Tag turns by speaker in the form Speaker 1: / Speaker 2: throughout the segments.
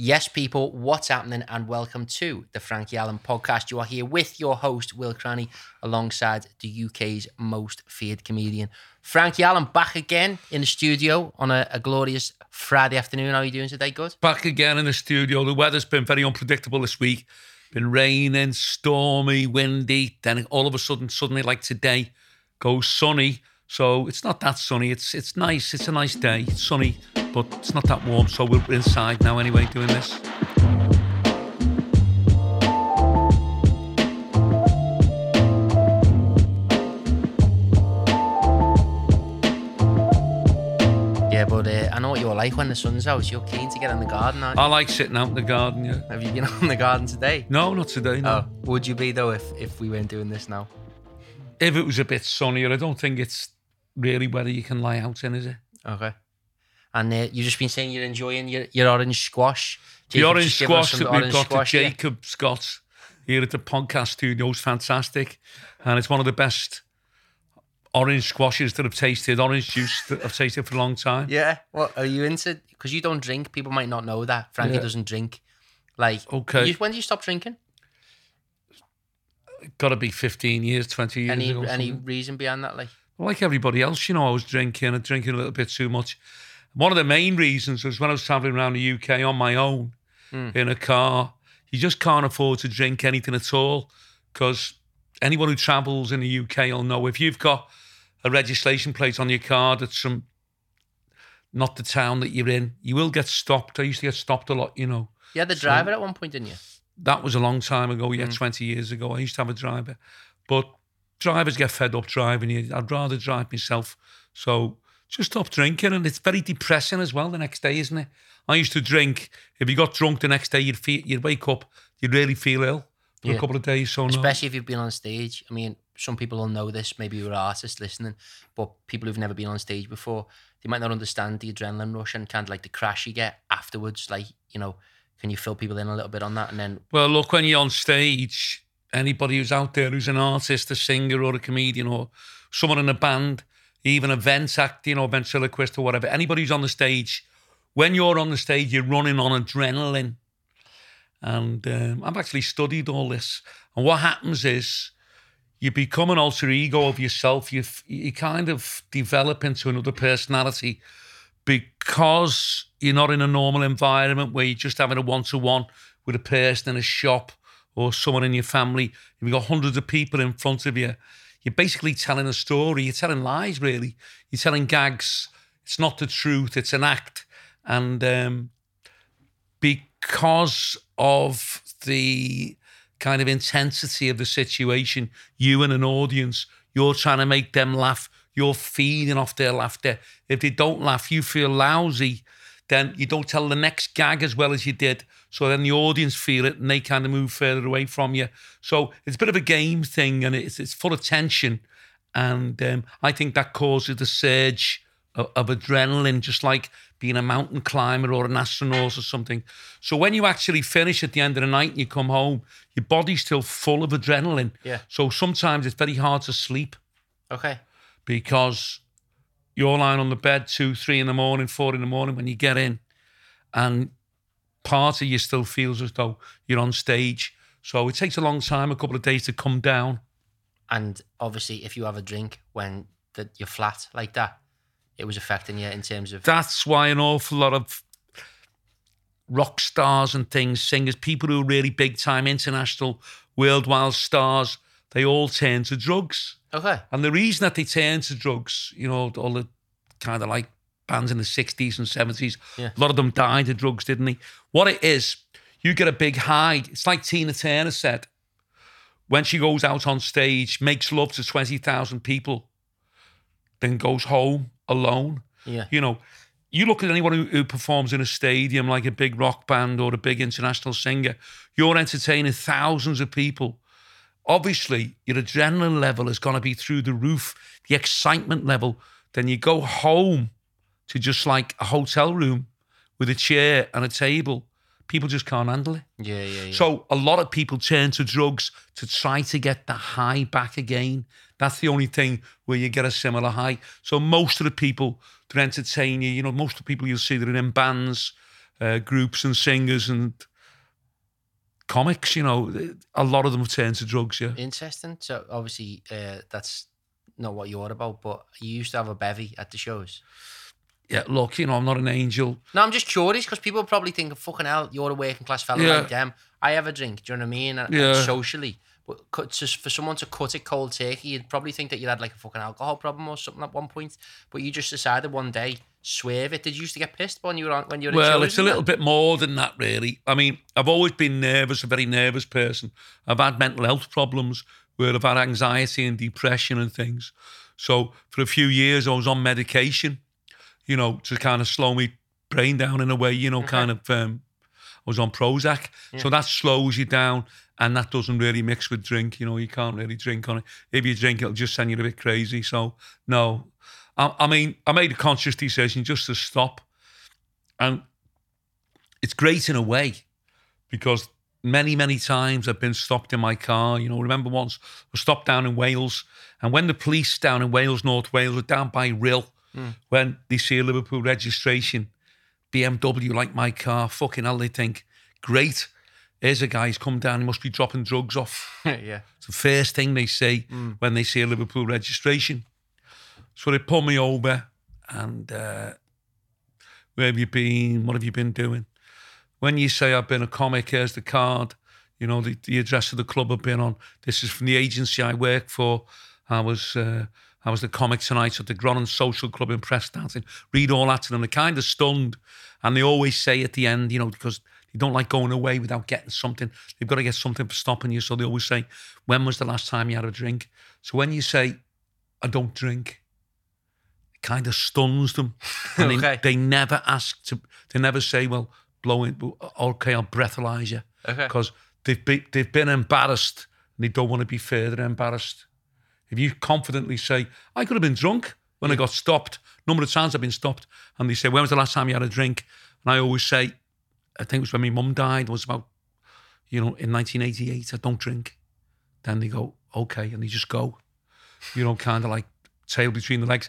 Speaker 1: Yes, people, what's happening? And welcome to the Frankie Allen podcast. You are here with your host, Will Cranny, alongside the UK's most feared comedian, Frankie Allen, back again in the studio on a, a glorious Friday afternoon. How are you doing today? Good?
Speaker 2: Back again in the studio. The weather's been very unpredictable this week. Been raining, stormy, windy. Then all of a sudden, suddenly, like today, goes sunny. So it's not that sunny. It's it's nice. It's a nice day. It's sunny, but it's not that warm. So we're inside now anyway, doing this.
Speaker 1: Yeah, but uh, I know what you're like when the sun's out. You're keen to get in the garden, aren't you?
Speaker 2: I like sitting out in the garden. Yeah.
Speaker 1: Have you been out in the garden today?
Speaker 2: No, not today. No.
Speaker 1: Oh, would you be though if, if we weren't doing this now?
Speaker 2: If it was a bit sunnier, I don't think it's really whether you can lie out in, is it?
Speaker 1: Okay. And uh, you've just been saying you're enjoying your, your orange squash.
Speaker 2: The orange
Speaker 1: just given us
Speaker 2: squash that we've got
Speaker 1: squash, yeah.
Speaker 2: Jacob Scott's here at the podcast studio is fantastic. And it's one of the best orange squashes that I've tasted, orange juice that I've tasted for a long time.
Speaker 1: Yeah. Well, are you into? Because you don't drink. People might not know that. Frankie
Speaker 2: Yeah.
Speaker 1: doesn't drink. Like,
Speaker 2: Okay.
Speaker 1: you- when did you stop drinking?
Speaker 2: Got to be 15 years, 20 years
Speaker 1: Any any reason behind that? Like,
Speaker 2: Like everybody else, you know, I was drinking and drinking a little bit too much. One of the main reasons was when I was traveling around the UK on my own
Speaker 1: Hmm.
Speaker 2: in a car, you just can't afford to drink anything at all because anyone who travels in the UK will know if you've got a registration plate on your car that's from not the town that you're in, you will get stopped. I used to get stopped a lot, you know.
Speaker 1: you had the
Speaker 2: So-
Speaker 1: driver at one point, didn't you?
Speaker 2: That was a long time ago, yeah,
Speaker 1: Mm.
Speaker 2: 20 years ago. I used to have a driver. But drivers get fed up driving you. I'd rather drive myself. So just stop drinking. And it's very depressing as well the next day, isn't it? I used to drink. If you got drunk the next day, you'd feel, you'd wake up, you'd really feel ill for
Speaker 1: Yeah.
Speaker 2: a couple of days. So no.
Speaker 1: Especially if you've been on stage. I mean, some people will know this. Maybe you're artists listening, but people who've never been on stage before, they might not understand the adrenaline rush and kind of like the crash you get afterwards. Like, you know, can you fill people in a little bit on that? And then,
Speaker 2: Well, look, when you're on stage, anybody who's out there who's an artist, a singer, or a comedian, or someone in a band, even a vent acting or ventriloquist or whatever, anybody who's on the stage, when you're on the stage, you're running on adrenaline. And um, I've actually studied all this. And what happens is you become an alter ego of yourself. You, you kind of develop into another personality because you're not in a normal environment where you're just having a one to one with a person in a shop or someone in your family. You've got hundreds of people in front of you, you're basically telling a story. You're telling lies, really. You're telling gags. It's not the truth, it's an act. And um, because of the kind of intensity of the situation, you and an audience, you're trying to make them laugh. You're feeding off their laughter. If they don't laugh, you feel lousy. Then you don't tell the next gag as well as you did. So then the audience feel it and they kind of move further away from you. So it's a bit of a game thing and it's, it's full of tension. And um, I think that causes the surge of, of adrenaline, just like being a mountain climber or an astronaut or something. So when you actually finish at the end of the night and you come home, your body's still full of adrenaline.
Speaker 1: Yeah.
Speaker 2: So sometimes it's very hard to sleep
Speaker 1: okay.
Speaker 2: because you're lying on the bed two, three in the morning, four in the morning when you get in, and part of you still feels as though you're on stage. So it takes a long time, a couple of days to come down.
Speaker 1: And obviously, if you have a drink when the, you're flat like that, it was affecting you in terms of.
Speaker 2: That's why an awful lot of rock stars and things, singers, people who are really big time international, worldwide stars, they all turn to drugs.
Speaker 1: Okay.
Speaker 2: And the reason that they turn to drugs, you know, all the kind of like bands in the 60s and 70s,
Speaker 1: Yeah.
Speaker 2: a lot of them died of drugs, didn't they? What it is, you get a big high. It's like Tina Turner said when she goes out on stage, makes love to 20,000 people, then goes home alone.
Speaker 1: Yeah.
Speaker 2: You know, you look at anyone who, who performs in a stadium like a big rock band or a big international singer, you're entertaining thousands of people. Obviously, your adrenaline level is going to be through the roof, the excitement level. Then you go home to just like a hotel room with a chair and a table. People just can't handle it.
Speaker 1: Yeah, yeah, yeah.
Speaker 2: So a lot of people turn to drugs to try to get the high back again. That's the only thing where you get a similar high. So most of the people that entertain you, you know, most of the people you'll see that are in bands, uh, groups and singers and comics. You know, a lot of them have turned to drugs. Yeah,
Speaker 1: Interesting. So obviously, uh, that's not what you're about, but you used to have a bevy at the shows.
Speaker 2: yeah. Look, you know, I'm not an angel.
Speaker 1: No, I'm just curious because people probably think, fucking hell, you're a working class fella
Speaker 2: Yeah.
Speaker 1: like them. I have a drink. Do you know what I mean? And, and
Speaker 2: Yeah.
Speaker 1: socially. But just for someone to cut it cold turkey, you'd probably think that you had like a fucking alcohol problem or something at one point. But you just decided one day, swerve it. Did you used to get pissed when you were on when you were
Speaker 2: Well, it's a little bit more than that, really. I mean, I've always been nervous, a very nervous person. I've had mental health problems where I've had anxiety and depression and things. So for a few years, I was on medication, you know, to kind of slow me brain down in a way, you know, kind of. Um, I was on Prozac, so that slows you down, and that doesn't really mix with drink. You know, you can't really drink on it. If you drink, it'll just send you a bit crazy. So no, I, I mean, I made a conscious decision just to stop, and it's great in a way because many, many times I've been stopped in my car. You know, remember once I was stopped down in Wales, and when the police down in Wales, North Wales, were down by Rhyl, hmm. when they see a Liverpool registration, BMW like my car, fucking hell, they think, great. Here's a guy who's come down, he must be dropping drugs off.
Speaker 1: yeah.
Speaker 2: It's the first thing they say hmm. when they see a Liverpool registration. So they pull me over and uh, where have you been? What have you been doing? When you say I've been a comic, here's the card. You know, the, the address of the club I've been on. This is from the agency I work for. I was uh, I was the comic tonight at the Gronin Social Club in Preston. Read all that to them. They're kind of stunned. And they always say at the end, you know, because they don't like going away without getting something. They've got to get something for stopping you. So they always say, when was the last time you had a drink? So when you say, I don't drink, kind of stuns them. And
Speaker 1: Okay.
Speaker 2: they, they never ask to, they never say, well, blow it, okay, I'll breathalyze you.
Speaker 1: Okay.
Speaker 2: Because they've, be, they've been embarrassed and they don't want to be further embarrassed. If you confidently say, I could have been drunk when I got stopped, number of times I've been stopped, and they say, when was the last time you had a drink? And I always say, I think it was when my mum died, it was about, you know, in 1988, I don't drink. Then they go, okay, and they just go, you know, kind of like tail between the legs.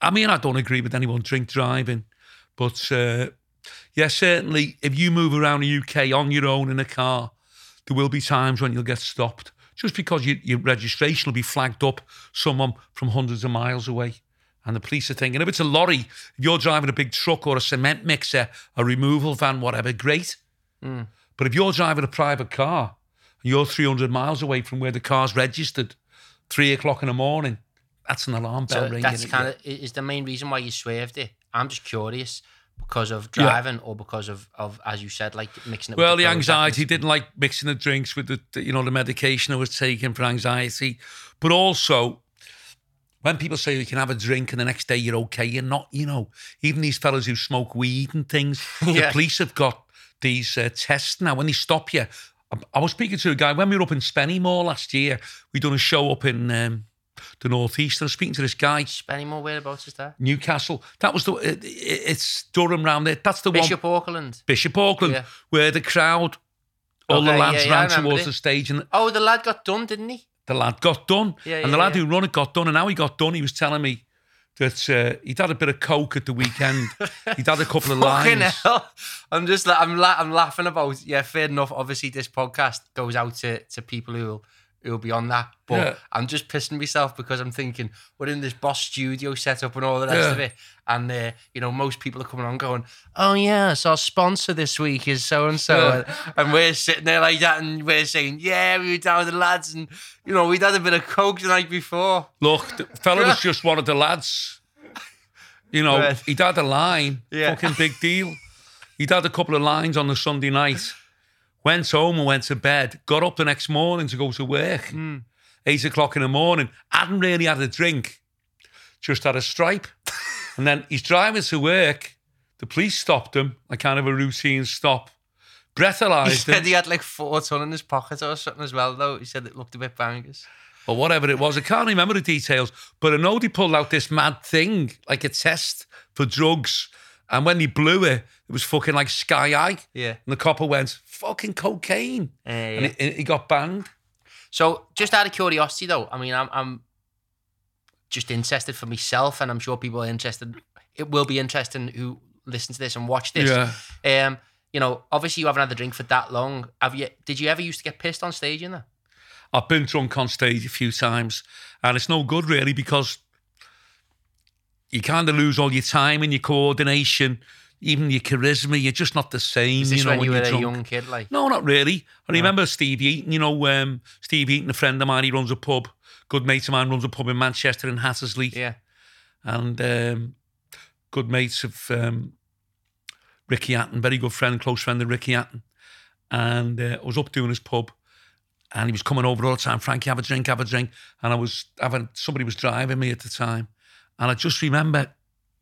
Speaker 2: I mean, I don't agree with anyone drink driving, but uh, yeah, certainly if you move around the UK on your own in a car, there will be times when you'll get stopped just because you, your registration will be flagged up someone from hundreds of miles away. And the police are thinking, if it's a lorry, if you're driving a big truck or a cement mixer, a removal van, whatever, great. But if you're driving a private car and you're 300 miles away from where the car's registered, three o'clock in the morning, that's an alarm bell
Speaker 1: So
Speaker 2: ringing.
Speaker 1: that's kind of is the main reason why you swerved it. I'm just curious because of
Speaker 2: Yeah.
Speaker 1: driving or because of, of as you said, like mixing it.
Speaker 2: Well,
Speaker 1: with
Speaker 2: the anxiety didn't like mixing the drinks with the, the, you know, the medication I was taking for anxiety. But also, when people say you can have a drink and the next day you're okay, you're not, you know, even these fellas who smoke weed and things,
Speaker 1: Yeah.
Speaker 2: the police have got these uh, tests now. When they stop you, I, I was speaking to a guy when we were up in Spennymoor last year. We done a show up in um, the northeast. I was speaking to this guy,
Speaker 1: Spennymoor, whereabouts is that?
Speaker 2: Newcastle. That was the, it, it- it's Durham round there. That's the one.
Speaker 1: Bishop Auckland.
Speaker 2: Bishop Auckland,
Speaker 1: Yeah.
Speaker 2: where the crowd, all the lads
Speaker 1: yeah,
Speaker 2: ran towards
Speaker 1: it.
Speaker 2: the stage, and
Speaker 1: Oh, the lad got done, didn't he?
Speaker 2: the lad got done.
Speaker 1: Yeah,
Speaker 2: and the lad who run it got done, and how he got done, he was telling me that uh, he'd had a bit of coke at the weekend. he'd had a couple of lines.
Speaker 1: hell. I'm just I'm la- I'm laughing about yeah, fair enough. Obviously this podcast goes out to, to people who'll who'll be on that. But
Speaker 2: Yeah.
Speaker 1: I'm just pissing myself because I'm thinking we're in this boss studio setup and all the rest
Speaker 2: Yeah.
Speaker 1: of it. And uh, you know, most people are coming on going, Oh yes, our sponsor this week is so and so and we're sitting there like that and we're saying, Yeah, we were down with the lads and you know, we'd had a bit of coke the night before.
Speaker 2: Look, the fella was just one of the lads. You know, he'd had a line,
Speaker 1: Yeah.
Speaker 2: fucking big deal. He'd had a couple of lines on the Sunday night, went home and went to bed, got up the next morning to go to work,
Speaker 1: Hmm.
Speaker 2: eight o'clock in the morning, hadn't really had a drink, just had a stripe. and then he's driving to work. The police stopped him, a kind of a routine stop, Breathalyzed.
Speaker 1: He said
Speaker 2: him,
Speaker 1: he had like four ton in his pocket or something as well though. He said it looked a bit bangers.
Speaker 2: or whatever it was. I can't remember the details, but I know they pulled out this mad thing, like a test for drugs. And when they blew it, it was fucking like sky high.
Speaker 1: Yeah.
Speaker 2: And the copper went, fucking cocaine.
Speaker 1: Uh,
Speaker 2: And he, he got banged.
Speaker 1: So, just out of curiosity, though, I mean, I'm, I'm just interested for myself, and I'm sure people are interested. It will be interesting who listen to this and watch this.
Speaker 2: Yeah.
Speaker 1: Um, you know, obviously you haven't had the drink for that long. Have you? Did you ever used to get pissed on stage in there?
Speaker 2: I've been drunk on stage a few times, and it's no good really because you kind of lose all your time and your coordination, even your charisma. You're just not the same.
Speaker 1: Is this
Speaker 2: you know,
Speaker 1: when you were
Speaker 2: you're
Speaker 1: a
Speaker 2: drunk.
Speaker 1: young kid? Like,
Speaker 2: No, not really. I remember Steve Eaton. You know, um, Steve Eaton, a friend of mine, he runs a pub. Good mate of mine runs a pub in Manchester in Hattersley.
Speaker 1: yeah,
Speaker 2: and um, good mates of um, Ricky Hatton, very good friend, close friend of Ricky Hatton. And uh, I was up doing his pub, and he was coming over all the time. Frankie, have a drink, have a drink. And I was having somebody was driving me at the time, and I just remember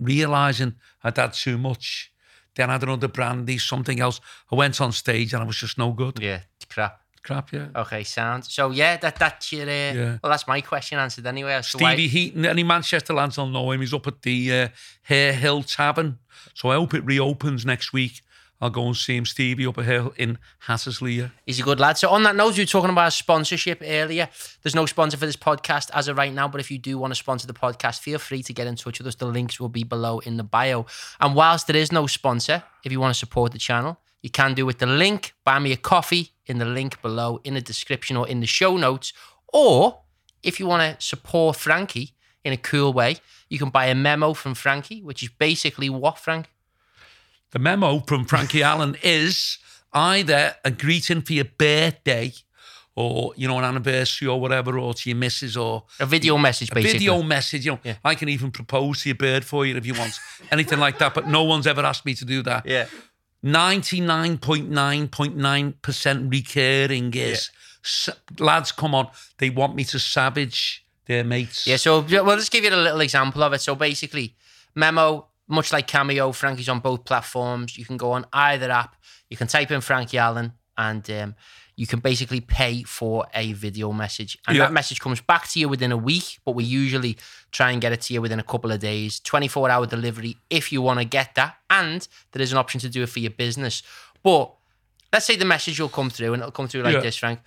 Speaker 2: realizing I'd had too much. Then I had another brandy, something else. I went on stage and I was just no good.
Speaker 1: yeah, crap.
Speaker 2: Crap, yeah.
Speaker 1: Okay, sound. So yeah, that that's your. Uh,
Speaker 2: Yeah.
Speaker 1: Well, that's my question answered anyway. to why-
Speaker 2: Stevie Heaton, any Manchester lads will know him. He's up at the uh, Hare Hill Tavern. So I hope it reopens next week. I'll go and see him, Stevie, up a hill in Hattersley.
Speaker 1: He's a good lad. So on that note, you were talking about a sponsorship earlier. There's no sponsor for this podcast as of right now, but if you do want to sponsor the podcast, feel free to get in touch with us. The links will be below in the bio. And whilst there is no sponsor, if you want to support the channel, you can do with the link. Buy me a coffee in the link below in the description or in the show notes. Or if you want to support Frankie in a cool way, you can buy a memo from Frankie, which is basically what, Frank?
Speaker 2: The memo from Frankie Allen is either a greeting for your birthday or, you know, an anniversary or whatever, or to your missus or
Speaker 1: A video message,
Speaker 2: a
Speaker 1: basically.
Speaker 2: video message. You know,
Speaker 1: Yeah.
Speaker 2: I can even propose to your bird for you if you want, anything like that. But no one's ever asked me to do that.
Speaker 1: Yeah.
Speaker 2: 99.9.9% recurring is s- lads come on, they want me to savage their mates.
Speaker 1: Yeah, so yeah, well, let's give you a little example of it. So basically, Memo, much like Cameo, Frankie's on both platforms. You can go on either app. You can type in Frankie Allen, and um, you can basically pay for a video message, and
Speaker 2: Yeah.
Speaker 1: that message comes back to you within a week. But we usually try and get it to you within a couple of days. Twenty-four hour delivery if you want to get that, and there is an option to do it for your business. But let's say the message will come through, and it'll come through like
Speaker 2: Yeah.
Speaker 1: this, Frank.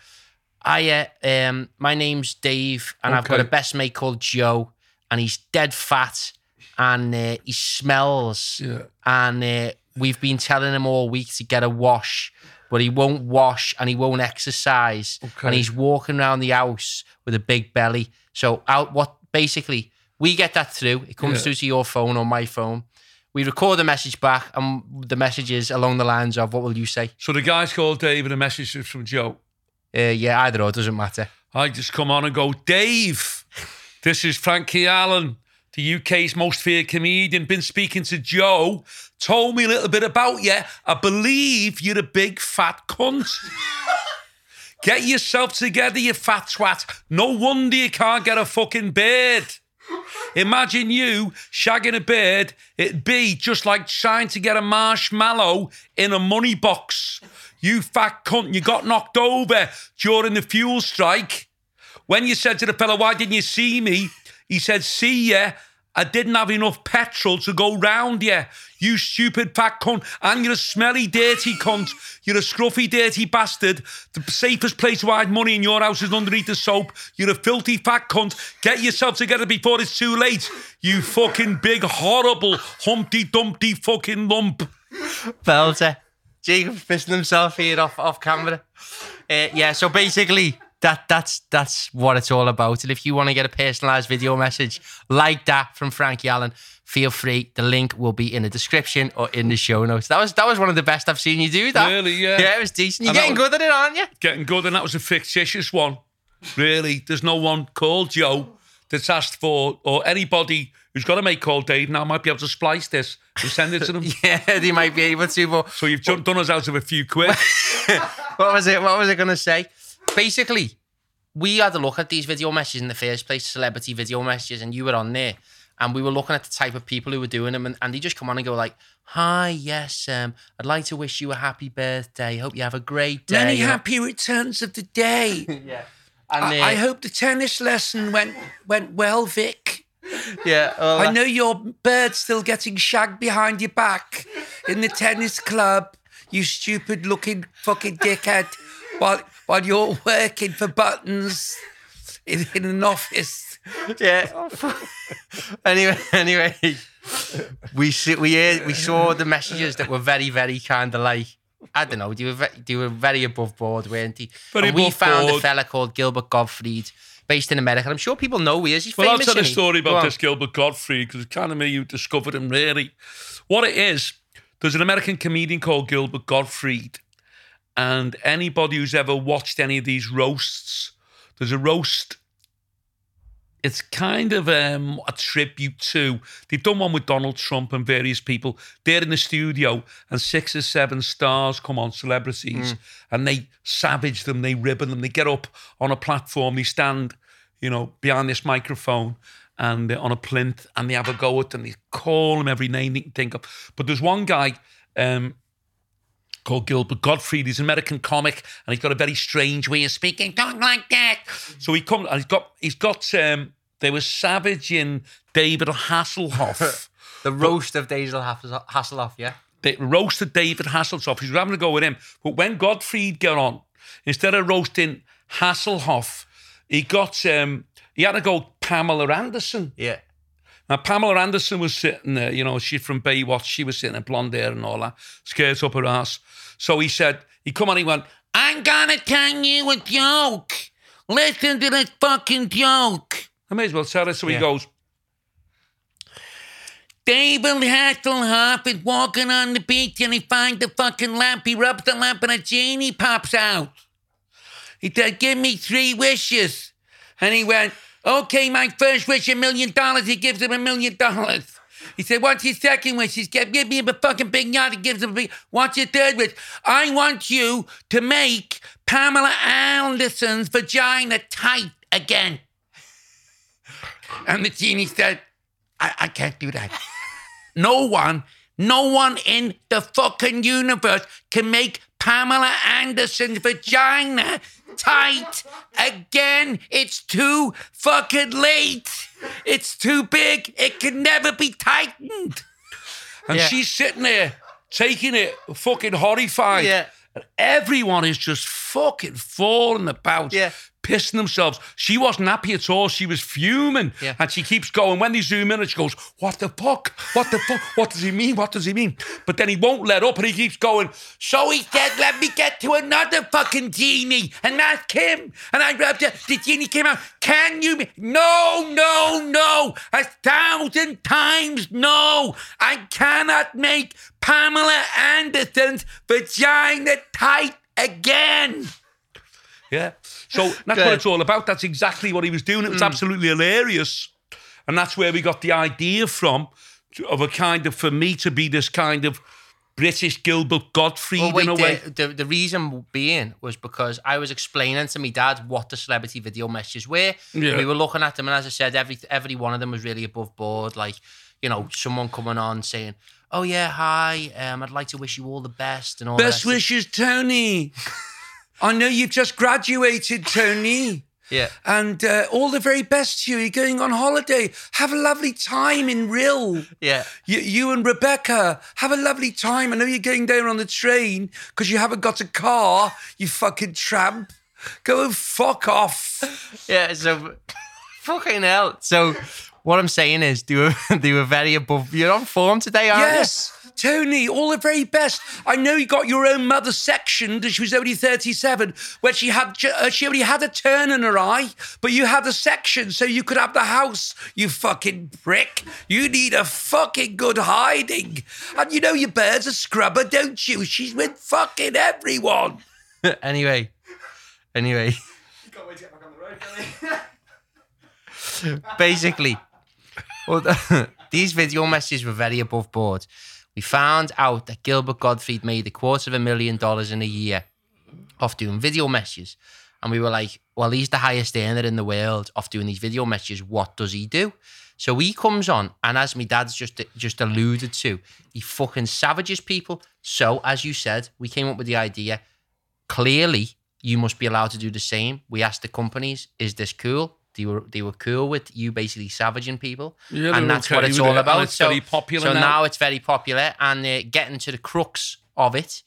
Speaker 1: I uh, um my name's Dave and I've got a best mate called Joe and he's dead fat and uh, he smells
Speaker 2: Yeah.
Speaker 1: and uh, we've been telling him all week to get a wash but he won't wash and he won't exercise
Speaker 2: Okay.
Speaker 1: and he's walking around the house with a big belly so out what basically we get that through it comes
Speaker 2: Yeah.
Speaker 1: through to your phone or my phone we record the message back and the message is along the lines of what will you say
Speaker 2: So the guy's called Dave and the message is from Joe.
Speaker 1: uh, yeah either or doesn't matter
Speaker 2: I just come on and go, Dave, this is Frankie Allen, the UK's most feared comedian. Been speaking to Joe, told me a little bit about you. I believe you're a big fat cunt. Get yourself together, you fat twat. No wonder you can't get a fucking beard. Imagine you shagging a bird. It'd be just like trying to get a marshmallow in a money box. You fat cunt, you got knocked over during the fuel strike. When you said to the fella, why didn't you see me? He said, see ya. I didn't have enough petrol to go round you. You stupid fat cunt. And you're a smelly, dirty cunt. You're a scruffy, dirty bastard. The safest place to hide money in your house is underneath the soap. You're a filthy fat cunt. Get yourself together before it's too late. You fucking big, horrible, Humpty Dumpty fucking lump.
Speaker 1: Belter. Jacob's pissing himself here off, off camera. Uh, yeah, so basically, that that's that's what it's all about. And if you want to get a personalized video message like that from Frankie Allen, feel free. The link will be in the description or in the show notes. That was that was one of the best I've seen you do. That
Speaker 2: Really, yeah.
Speaker 1: yeah, it was decent. You're
Speaker 2: And
Speaker 1: getting
Speaker 2: was-
Speaker 1: good at it, aren't you?
Speaker 2: getting good, and that was a fictitious one. Really, there's no one called Joe that's asked for, or anybody who's got a mate called Dave now might be able to splice this and send it to them.
Speaker 1: Yeah, they might be able to. But
Speaker 2: So you've done done us out of a few quid.
Speaker 1: what was it? What was I going to say? Basically, we had a look at these video messages in the first place, celebrity video messages, and you were on there, and we were looking at the type of people who were doing them, and, and they just come on and go like, "Hi, yes, um, I'd like to wish you a happy birthday. Hope you have a great day."
Speaker 2: Many happy returns of the day.
Speaker 1: yeah. And
Speaker 2: I,
Speaker 1: uh,
Speaker 2: I hope the tennis lesson went went well, Vic.
Speaker 1: yeah, well,
Speaker 2: I know your bird's still getting shagged behind your back in the tennis club. You stupid looking fucking dickhead. While while you're working for buttons in, in an office
Speaker 1: yeah. Oh, anyway, anyway, we see, we heard, we saw the messages that were very, very kind of like I don't know. They were ve- they were very above board, weren't they?
Speaker 2: Very
Speaker 1: and we
Speaker 2: above
Speaker 1: found a fella called Gilbert Gottfried, based in America. I'm sure people know who he is. He's
Speaker 2: Well, I'll
Speaker 1: famous.
Speaker 2: tell a
Speaker 1: isn't he?
Speaker 2: story
Speaker 1: Go
Speaker 2: about this Gilbert Gottfried because it's kind of me who discovered him, really. What it is, there's an American comedian called Gilbert Gottfried. And anybody who's ever watched any of these roasts, there's a roast. It's kind of um, a tribute to. They've done one with Donald Trump and various people. They're in the studio, and six or seven stars come on, celebrities, and they savage them, they ribbon them. They get up on a platform, they stand, you know, behind this microphone and uh, on a plinth, and they have a go at them. They call them every name they can think of. But there's one guy. Um, called Gilbert Gottfried. He's an American comic, and he's got a very strange way of speaking. Talk like that. So he comes, and he's got, he's got. Um, they were savage in David Hasselhoff.
Speaker 1: the roast of David Hasselhoff. Yeah.
Speaker 2: they roasted David Hasselhoff. He was having to go with him. But when Gottfried got on, instead of roasting Hasselhoff, he got um, he had to go Pamela Anderson.
Speaker 1: Yeah.
Speaker 2: Now, Pamela Anderson was sitting there, you know, she's from Baywatch. She was sitting there, blonde hair and all that, skirts up her ass. So he said, he come on, he went, I'm gonna tell you a joke. Listen to this fucking joke. I may as well tell it. So
Speaker 1: Yeah.
Speaker 2: he goes, David Hasselhoff is walking on the beach and he finds the fucking lamp. He rubs the lamp and a genie pops out. He said, Give me three wishes. And he went, Okay, my first wish, a million dollars. He gives him a million dollars. He said, What's your second wish? He said, Give me a fucking big yacht. He gives him a big. What's your third wish? I want you to make Pamela Anderson's vagina tight again. And the genie said, I, I can't do that. No one, no one in the fucking universe can make Pamela Anderson's vagina tight again. It's too fucking late. It's too big. It can never be tightened. And
Speaker 1: Yeah.
Speaker 2: she's sitting there taking it fucking horrified.
Speaker 1: Yeah.
Speaker 2: And everyone is just fucking falling about,
Speaker 1: Yeah.
Speaker 2: Pissing themselves. She wasn't happy at all. She was fuming.
Speaker 1: Yeah.
Speaker 2: And she keeps going. When they zoom in, and she goes, What the fuck? What the fuck? What does he mean? What does he mean? But then he won't let up and he keeps going, So he said, Let me get to another fucking genie and ask him. And I grabbed it. The genie came out. Can you? ma-" No, no, no. A thousand times no. I cannot make Pamela Anderson's vagina tight again. Yeah. So that's what it's all about. That's exactly what he was doing. It was absolutely hilarious. And that's where we got the idea from of a kind of, for me to be this kind of British Gilbert Gottfried
Speaker 1: Well, wait,
Speaker 2: in a way.
Speaker 1: the, the, the reason being was because I was explaining to my dad what the celebrity video messages were.
Speaker 2: Yeah.
Speaker 1: We were looking at them, and as I said, every every one of them was really above board. Like, you know, someone coming on saying, "Oh yeah, hi, um, I'd like to wish you all the best," and all.
Speaker 2: Best wishes, Tony. I know you've just graduated, Tony.
Speaker 1: Yeah,
Speaker 2: And uh, all the very best to you. You're going on holiday. Have a lovely time in Rhyl.
Speaker 1: yeah,
Speaker 2: You, you and Rebecca, have a lovely time. I know you're going down on the train because you haven't got a car, you fucking tramp. Go and fuck off.
Speaker 1: yeah. So, fucking hell. So, what I'm saying is, they were they were very above. You're on form today, aren't
Speaker 2: Yes, Tony, all the very best. I know you got your own mother sectioned and she was only 37, where she had uh, she only had a turn in her eye, but you had a section so you could have the house, you fucking prick. You need a fucking good hiding. And you know your bird's a scrubber, don't you? She's with fucking everyone.
Speaker 1: you? anyway, anyway.
Speaker 3: Can't wait to get back on the road, can I?
Speaker 1: basically, well, these video messages were very above board. We found out that Gilbert Gottfried made a quarter of a million dollars in a year off doing video messages. And we were like, well, he's the highest earner in the world off doing these video messages. What does he do? So he comes on, and as my dad's just just alluded to, he fucking savages people. So, as you said, we came up with the idea. Clearly, you must be allowed to do the same. We asked the companies, "Is this cool?" They were they were cool with you basically savaging people,
Speaker 2: Yeah,
Speaker 1: and that's
Speaker 2: okay
Speaker 1: what it's all
Speaker 2: it,
Speaker 1: about.
Speaker 2: it's
Speaker 1: so,
Speaker 2: very popular
Speaker 1: so
Speaker 2: now.
Speaker 1: now it's very popular, and uh, getting to the crux of it.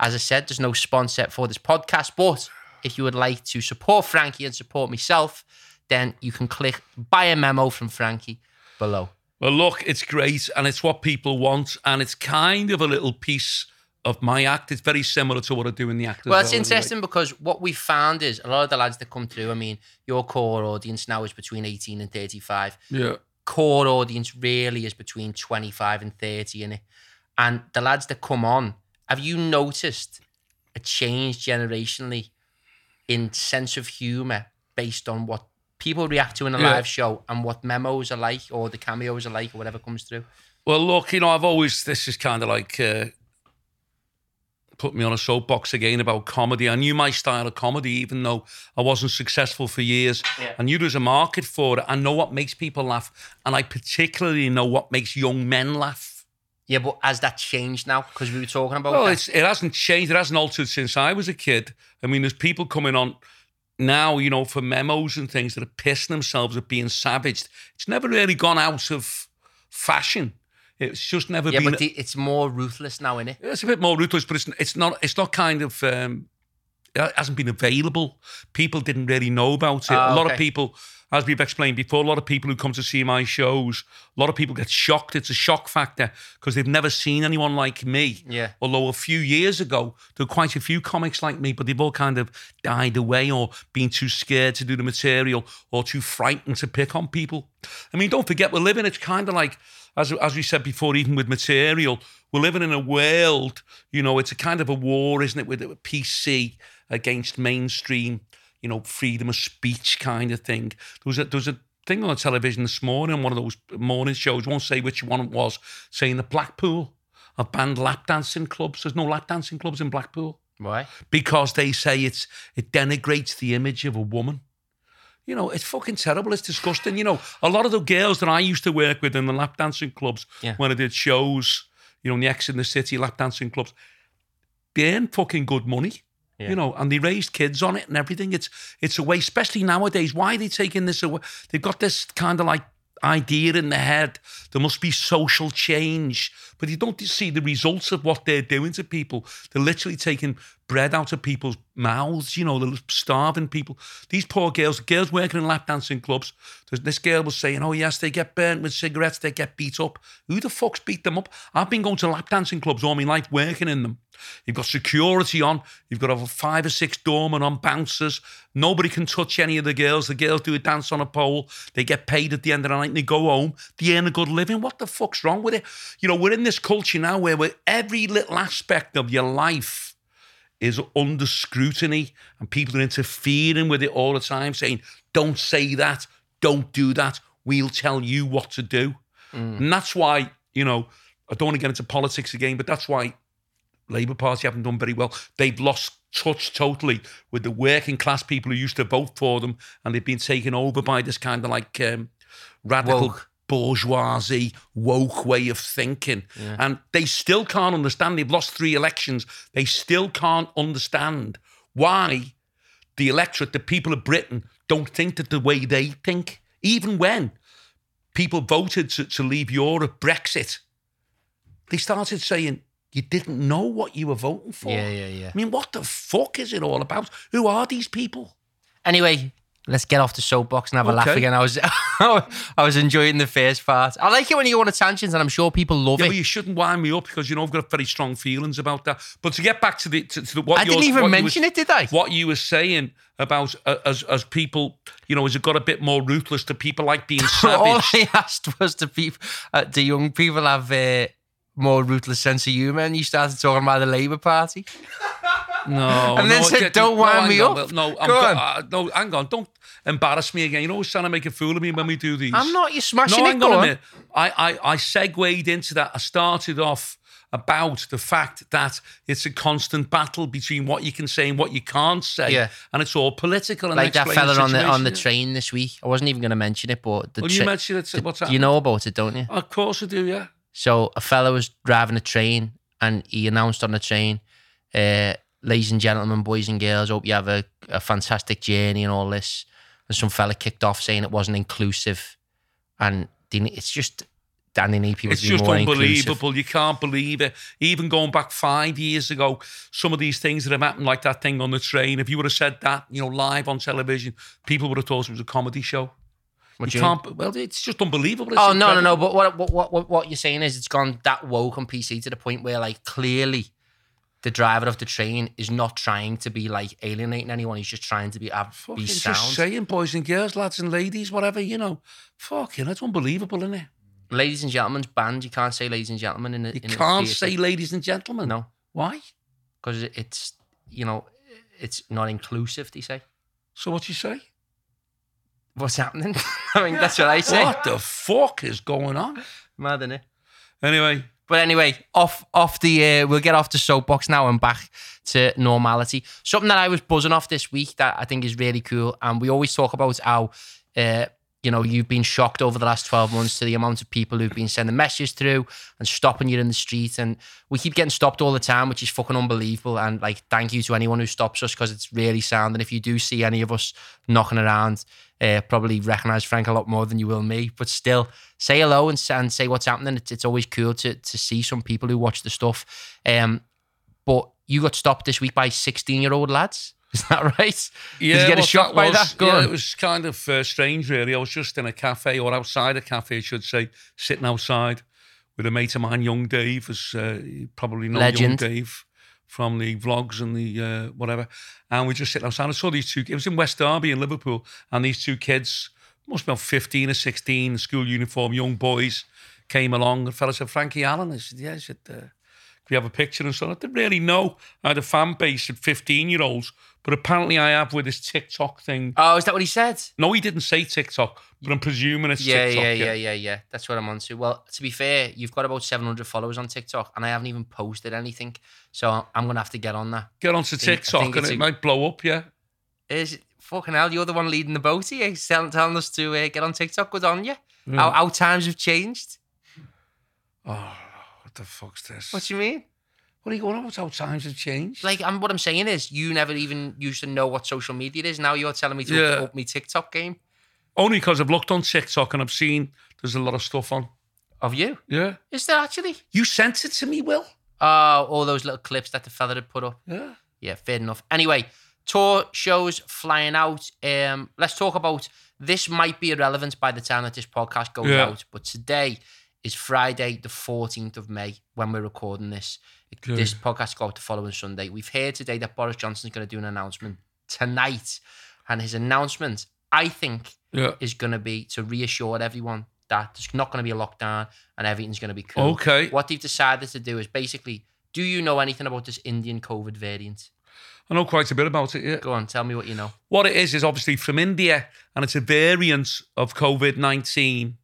Speaker 1: As I said, there's no sponsor for this podcast, but if you would like to support Frankie and support myself, then you can click buy a memo from Frankie below.
Speaker 2: Well, look, it's great and it's what people want. And it's kind of a little piece of my act. It's very similar to what I do in the act.
Speaker 1: Well, it's
Speaker 2: anyway.
Speaker 1: interesting because what we found is a lot of the lads that come through. I mean, your core audience now is between eighteen and thirty-five.
Speaker 2: Yeah.
Speaker 1: Core audience really is between twenty-five and thirty it. And the lads that come on, have you noticed a change generationally in sense of humor based on what people react to in a
Speaker 2: Yeah.
Speaker 1: live show and what memos are like or the cameos are like or whatever comes through?
Speaker 2: Well, look, you know, I've always, this is kind of like uh, put me on a soapbox again about comedy. I knew my style of comedy, even though I wasn't successful for years.
Speaker 1: Yeah.
Speaker 2: I knew there was a market for it. I know what makes people laugh. And I particularly know what makes young men laugh.
Speaker 1: Yeah, but has that changed now? Because we were talking about
Speaker 2: Well, it hasn't changed. It hasn't altered since I was a kid. I mean, there's people coming on now, you know, for memos and things that are pissing themselves at being savaged. It's never really gone out of fashion. It's just never
Speaker 1: yeah,
Speaker 2: been.
Speaker 1: but the, it's more ruthless now, isn't it?
Speaker 2: It's a bit more ruthless, but it's it's not it's not kind of um, it hasn't been available. People didn't really know about it.
Speaker 1: Ah,
Speaker 2: a lot
Speaker 1: okay.
Speaker 2: of people, as we've explained before, a lot of people who come to see my shows, a lot of people get shocked. It's a shock factor because they've never seen anyone like me.
Speaker 1: Yeah.
Speaker 2: Although a few years ago, there were quite a few comics like me, but they've all kind of died away or been too scared to do the material or too frightened to pick on people. I mean, don't forget, we're living, it's kind of like, as, as we said before, even with material, we're living in a world, you know, it's a kind of a war, isn't it, with with PC against mainstream, you know, freedom of speech kind of thing. There was a, there was a thing on the television this morning, one of those morning shows, won't say which one it was, saying that Blackpool have banned lap dancing clubs. There's no lap dancing clubs in Blackpool
Speaker 1: Why?
Speaker 2: because they say it's it denigrates the image of a woman. You know, it's fucking terrible. It's disgusting. You know, a lot of the girls that I used to work with in the lap dancing clubs
Speaker 1: Yeah.
Speaker 2: when I did shows, you know, in the X in the City lap dancing clubs, they earn fucking good money.
Speaker 1: Yeah.
Speaker 2: You know, and they raised kids on it and everything. It's it's a way, especially nowadays. Why are they taking this away? They've got this kind of like idea in their head. There must be social change, but you don't see the results of what they're doing to people. They're literally taking bread out of people's mouths. You know, they're starving people. These poor girls, girls working in lap dancing clubs. This girl was saying, "Oh yes, they get burnt with cigarettes. They get beat up. Who the fuck's beat them up? I've been going to lap dancing clubs all my life, working in them. You've got security on. You've got over five or six doormen on bouncers. Nobody can touch any of the girls. The girls do a dance on a pole. They get paid at the end of the night and they go home. They earn a good living. What the fuck's wrong with it? You know, we're in this culture now where every little aspect of your life is under scrutiny and people are interfering with it all the time, saying, don't say that, don't do that, we'll tell you what to do. And that's why, you know, I don't want to get into politics again, but that's why Labour Party haven't done very well. They've lost touch totally with the working class people who used to vote for them, and they've been taken over by this kind of like um, radical
Speaker 1: Woke.
Speaker 2: Bourgeoisie, woke way of thinking. And they still can't understand. They've lost three elections. They still can't understand why the electorate, the people of Britain, don't think that the way they think. Even when people voted to, to leave Europe, Brexit, they started saying, you didn't know what you were voting for.
Speaker 1: Yeah, yeah, yeah.
Speaker 2: I mean, what the fuck is it all about? Who are these people?
Speaker 1: Anyway, let's get off the soapbox and have a laugh again. I was I was enjoying the first part. I like it when you go on a tangent, and I'm sure people love
Speaker 2: Yeah,
Speaker 1: it.
Speaker 2: but you shouldn't wind me up because you know I've got very strong feelings about that. But to get back to the to, to the, what
Speaker 1: I didn't even mention
Speaker 2: was-
Speaker 1: it, did I?
Speaker 2: What you were saying about uh, as as people, you know, has it got a bit more ruthless to people like being
Speaker 1: All
Speaker 2: savage?
Speaker 1: I asked was to people, uh, do young people have a more ruthless sense of humour? And you started talking about the Labour Party.
Speaker 2: No,
Speaker 1: And then
Speaker 2: no,
Speaker 1: said,
Speaker 2: get-
Speaker 1: "Don't
Speaker 2: no,
Speaker 1: wind
Speaker 2: hang
Speaker 1: me
Speaker 2: on,
Speaker 1: up."
Speaker 2: No, I'm
Speaker 1: Go
Speaker 2: go-
Speaker 1: on.
Speaker 2: uh, no, hang on, don't embarrass me again. You're always trying to make a fool of me when we do these.
Speaker 1: I'm not. You're smashing
Speaker 2: No,
Speaker 1: it.
Speaker 2: hang
Speaker 1: Go
Speaker 2: on a
Speaker 1: on.
Speaker 2: minute. I, I, I segued into that. I started off about the fact that it's a constant battle between what you can say and what you can't say.
Speaker 1: Yeah.
Speaker 2: And it's all political. And
Speaker 1: Like that fella on the on the train this week. I wasn't even going to mention it, but the
Speaker 2: Well, you mentioned it. What's that?
Speaker 1: you know about it, don't you?
Speaker 2: Of course I do, yeah.
Speaker 1: So a fella was driving a train and he announced on the train, uh, ladies and gentlemen, boys and girls, hope you have a, a fantastic journey and all this. And some fella kicked off saying it wasn't inclusive. And it's just they need people
Speaker 2: It's
Speaker 1: to be
Speaker 2: just
Speaker 1: more inclusive.
Speaker 2: unbelievable. You can't believe it. Even going back five years ago, some of these things that have happened, like that thing on the train, if you would have said that, you know, live on television, people would have thought it was a comedy show.
Speaker 1: What
Speaker 2: you
Speaker 1: you
Speaker 2: can't. Well, it's just unbelievable. It's
Speaker 1: Oh no, no, no! But what, what what what you're saying is it's gone that woke on PC to the point where like clearly the driver of the train is not trying to be like alienating anyone. He's just trying to be ab-
Speaker 2: Fucking
Speaker 1: be
Speaker 2: just saying, boys and girls, lads and ladies, whatever, you know. Fucking, that's unbelievable, isn't it?
Speaker 1: ladies and gentlemen's band. You can't say ladies and gentlemen in a
Speaker 2: You
Speaker 1: in
Speaker 2: can't say ladies and gentlemen.
Speaker 1: no
Speaker 2: Why?
Speaker 1: because it's you know it's not inclusive. They say
Speaker 2: So what you say?
Speaker 1: What's happening. I mean that's what I say.
Speaker 2: What the fuck is going on?
Speaker 1: Mad innit?
Speaker 2: Anyway,
Speaker 1: But anyway, off off the uh, we'll get off the soapbox now and back to normality. Something that I was buzzing off this week that I think is really cool, and we always talk about how uh, you know you've been shocked over the last twelve months to the amount of people who've been sending messages through and stopping you in the street, and we keep getting stopped all the time, which is fucking unbelievable. And like, thank you to anyone who stops us because it's really sound. And if you do see any of us knocking around, uh, probably recognize Frank a lot more than you will me, but still say hello and, and say what's happening. It's, it's always cool to to see some people who watch the stuff. Um, but you got stopped this week by sixteen year old lads. Is that right?
Speaker 2: yeah,
Speaker 1: Did you get a shock by
Speaker 2: was-
Speaker 1: that? Go
Speaker 2: yeah,
Speaker 1: on.
Speaker 2: it was kind of uh, strange, really. I was just in a cafe or outside a cafe, I should say, sitting outside with a mate of mine, young Dave, as uh, probably
Speaker 1: Legend.
Speaker 2: young Dave from the vlogs and the uh, whatever. And we just sitting outside. I saw these two. It was in West Derby in Liverpool, and these two kids, must be about fifteen or sixteen, school uniform, young boys, came along. The fella said, "Frankie Allen." I said, "Yeah." I said, uh, "Can we have a picture?" And so on. I didn't really know I had a fan base of fifteen-year-olds, but apparently I have with this TikTok thing.
Speaker 1: Oh, is that what he said?
Speaker 2: No, he didn't say TikTok, but I'm presuming it's
Speaker 1: Yeah,
Speaker 2: TikTok.
Speaker 1: yeah, yeah, yeah, yeah. Yeah. That's what I'm on to. Well, to be fair, you've got about 700 followers on TikTok, and I haven't even posted anything. So I'm gonna have to get on that.
Speaker 2: Get onto
Speaker 1: think-
Speaker 2: TikTok and it
Speaker 1: a-
Speaker 2: might blow up, yeah.
Speaker 1: Is fucking hell? You're the one leading the boat here, telling, telling us to uh, get on TikTok. Good on you. How, how times have changed.
Speaker 2: Oh, what the fuck's this?
Speaker 1: What do you mean?
Speaker 2: What are you going on about? How times have changed?
Speaker 1: Like, I'm, what I'm saying is, you never even used to know what social media is. Now you're telling me to
Speaker 2: Yeah.
Speaker 1: up me TikTok game
Speaker 2: Only because I've looked on TikTok and I've seen there's a lot of stuff on.
Speaker 1: of you.
Speaker 2: Yeah.
Speaker 1: Is there actually?
Speaker 2: You sent it to me, Will.
Speaker 1: Oh, all those little clips that the fella had put up.
Speaker 2: Yeah.
Speaker 1: Yeah, fair enough. Anyway, tour shows flying out. Um, let's talk about this. Might be irrelevant by the time that this podcast goes
Speaker 2: Yeah.
Speaker 1: out, but today is Friday, the fourteenth of May, when we're recording this.
Speaker 2: Okay.
Speaker 1: This podcast goes out the following Sunday. We've heard today that Boris Johnson is going to do an announcement tonight, and his announcement, I think,
Speaker 2: Yeah.
Speaker 1: is going to be to reassure everyone that there's not going to be a lockdown and everything's going to be cool.
Speaker 2: Okay.
Speaker 1: What they've decided to do is basically, do you know anything about this Indian COVID variant?
Speaker 2: I know quite a bit about it, yeah.
Speaker 1: Go on, tell me what you know.
Speaker 2: What it is is obviously from India, and it's a variant of COVID nineteen.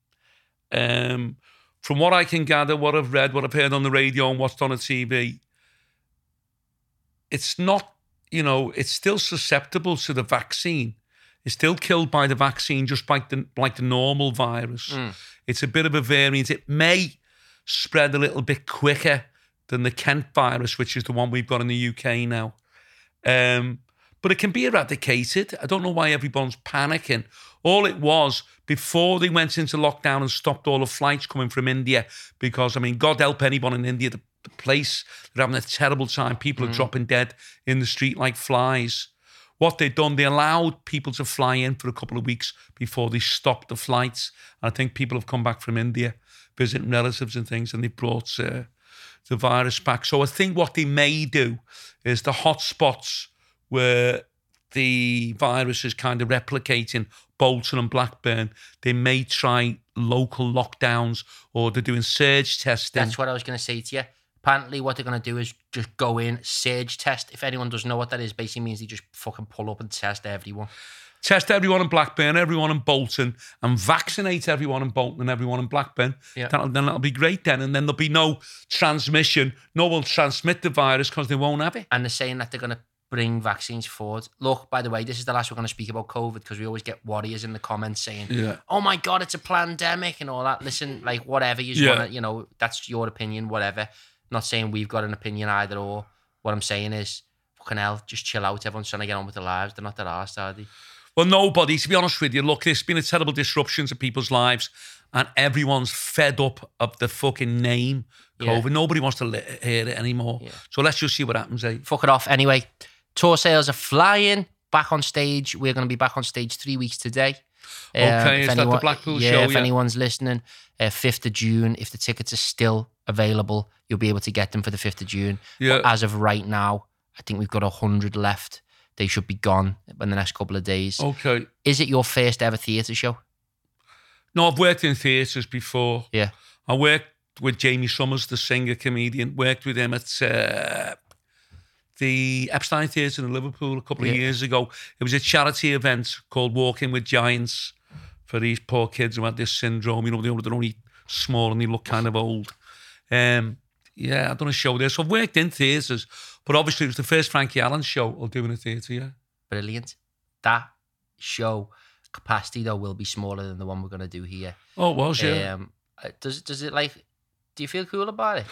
Speaker 2: Um, from what I can gather, what I've read, what I've heard on the radio, and watched on the TV, it's not. You know, it's still susceptible to the vaccine. It's still killed by the vaccine, just like the like the normal virus. It's a bit of a variant. It may spread a little bit quicker than the Kent virus, which is the one we've got in the UK now. Um, but it can be eradicated. I don't know why everyone's panicking. All it was before they went into lockdown and stopped all the flights coming from India, because I mean, God help anyone in India, the, the place they're having a terrible time. People are dropping dead in the street like flies. What they've done, they allowed people to fly in for a couple of weeks before they stopped the flights. And I think people have come back from India visiting relatives and things, and they brought uh, the virus back. So I think what they may do is the hotspots where the virus is kind of replicating Bolton and Blackburn, they may try local lockdowns or they're doing surge testing.
Speaker 1: That's what I was going to say to you. Apparently, what they're going to do is just go in, surge test. If anyone doesn't know what that is, basically means they just fucking pull up and test everyone.
Speaker 2: Test everyone in Blackburn, everyone in Bolton, and vaccinate everyone in Bolton and everyone in Blackburn.
Speaker 1: Yeah.
Speaker 2: That'll, then that'll be great then. And then there'll be no transmission. No one will transmit the virus because they won't have it.
Speaker 1: And they're saying that they're going to bring vaccines forward. Look, by the way, this is the last we're going to speak about COVID because we always get warriors in the comments saying,
Speaker 2: Yeah.
Speaker 1: oh my God, it's a pandemic and all that. Listen, like, whatever you
Speaker 2: Yeah.
Speaker 1: want to, you know, that's your opinion, whatever. Not saying we've got an opinion either or. What I'm saying is, fucking hell, just chill out. Everyone's trying to get on with their lives. They're not that arsed, are they?
Speaker 2: Well, nobody, to be honest with you, look, there's been a terrible disruption to people's lives, and everyone's fed up of the fucking name
Speaker 1: Yeah.
Speaker 2: COVID. Nobody wants to hear it anymore.
Speaker 1: Yeah.
Speaker 2: So let's just see what happens, eh?
Speaker 1: Fuck it off anyway. Tour sales are flying. Back on stage. We're going to be back on stage three weeks today. Um,
Speaker 2: Okay, is that the Blackpool
Speaker 1: yeah,
Speaker 2: show,
Speaker 1: If
Speaker 2: yeah?
Speaker 1: anyone's listening, uh, 5th of June, if the tickets are still available, you'll be able to get them for the 5th of June.
Speaker 2: Yeah.
Speaker 1: But as of right now, I think we've got 100 left. They should be gone in the next couple of days.
Speaker 2: Okay.
Speaker 1: Is it your first ever theatre show?
Speaker 2: No, I've worked in theatres before.
Speaker 1: Yeah.
Speaker 2: I worked with Jamie Summers, the singer comedian. Worked with him at uh, the Epstein Theatre in Liverpool a couple of
Speaker 1: Yeah.
Speaker 2: years ago. It was a charity event called Walking with Giants for these poor kids who had this syndrome. You know, they- they're only small and they look kind of old. Um, yeah, I've done a show there. So I've worked in theatres, but obviously it was the first Frankie Allen show I'll do in a theatre, yeah.
Speaker 1: Brilliant. That show capacity, though, will be smaller than the one we're going to do here.
Speaker 2: Oh, it was, yeah.
Speaker 1: Um, uh, does, does it like, do you feel cool about it?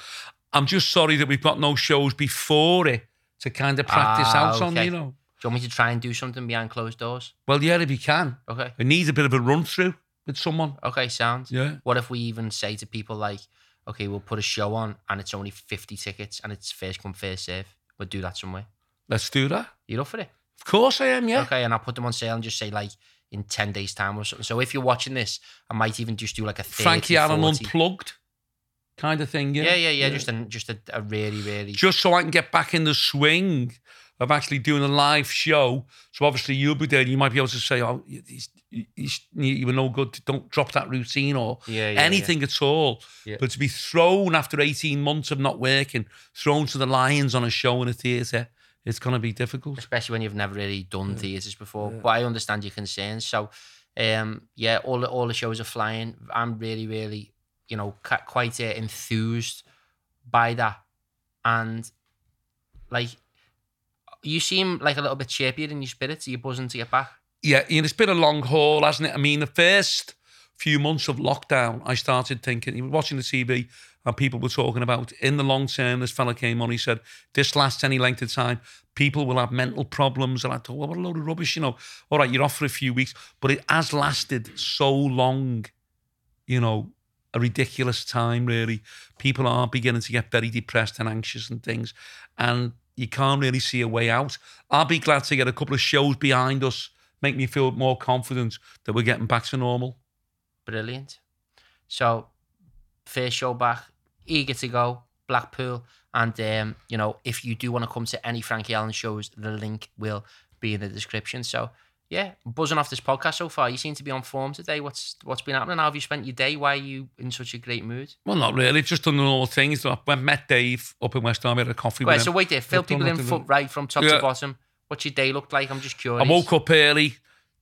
Speaker 2: I'm just sorry that we've got no shows before it to kind of practice
Speaker 1: Ah,
Speaker 2: out on, you know.
Speaker 1: Do you want me to try and do something behind closed doors?
Speaker 2: Well, yeah, if you can.
Speaker 1: Okay.
Speaker 2: It needs a bit of a run through with someone.
Speaker 1: Okay, sounds.
Speaker 2: Yeah.
Speaker 1: What if we even say to people like, okay, we'll put a show on and it's only 50 tickets and it's first come, first serve. We'll do that somewhere.
Speaker 2: Let's do that.
Speaker 1: You're up for it?
Speaker 2: Of course I am, yeah.
Speaker 1: Okay, and I'll put them on sale and just say like in 10 days' time or something. So if you're watching this, I might even just do like a 30,
Speaker 2: Frankie Allen
Speaker 1: 40.
Speaker 2: unplugged kind of thing, yeah.
Speaker 1: Yeah, yeah, yeah. Just a, just a, a really, really.
Speaker 2: Just so I can get back in the swing of actually doing a live show. So obviously you'll be there and you might be able to say, oh, he's, he's, you were no good. Don't drop that routine or
Speaker 1: Yeah, yeah,
Speaker 2: anything at all.
Speaker 1: Yeah.
Speaker 2: But to be thrown after 18 months of not working, thrown to the lions on a show in a theatre, it's going to be difficult.
Speaker 1: especially when you've never really done theatres before. But I understand your concerns. So, um, yeah, all the all the shows are flying. I'm really, really, you know, quite uh, enthused by that, and like, you seem like a little bit chirpier in your spirits. Are you buzzing to get back?
Speaker 2: yeah, Ian, it's been a long haul, hasn't it? I mean, the first few months of lockdown, I started thinking, you were watching the TV and people were talking about in the long term, this fella came on, he said, this lasts any length of time, people will have mental problems. And I thought, well, what a load of rubbish, you know. All right, you're off for a few weeks, but it has lasted so long, you know, a ridiculous time, really. People are beginning to get very depressed and anxious and things. And you can't really see a way out. I'll be glad to get a couple of shows behind us, make me feel more confident that we're getting back to normal.
Speaker 1: Brilliant. So, first show back, eager to go, Blackpool. And, um, you know, if you do want to come to any Frankie Allen shows, the link will be in the description. So, yeah, buzzing off this podcast so far. You seem to be on form today. What's What's been happening? How have you spent your day? Why are you in such a great mood?
Speaker 2: Well, not really. Just done the normal things. I went met Dave up in West Ham, had a coffee with
Speaker 1: so wait there. Fill people in foot right from top
Speaker 2: Yeah.
Speaker 1: to bottom. What's your day looked like? I'm just curious.
Speaker 2: I woke up early,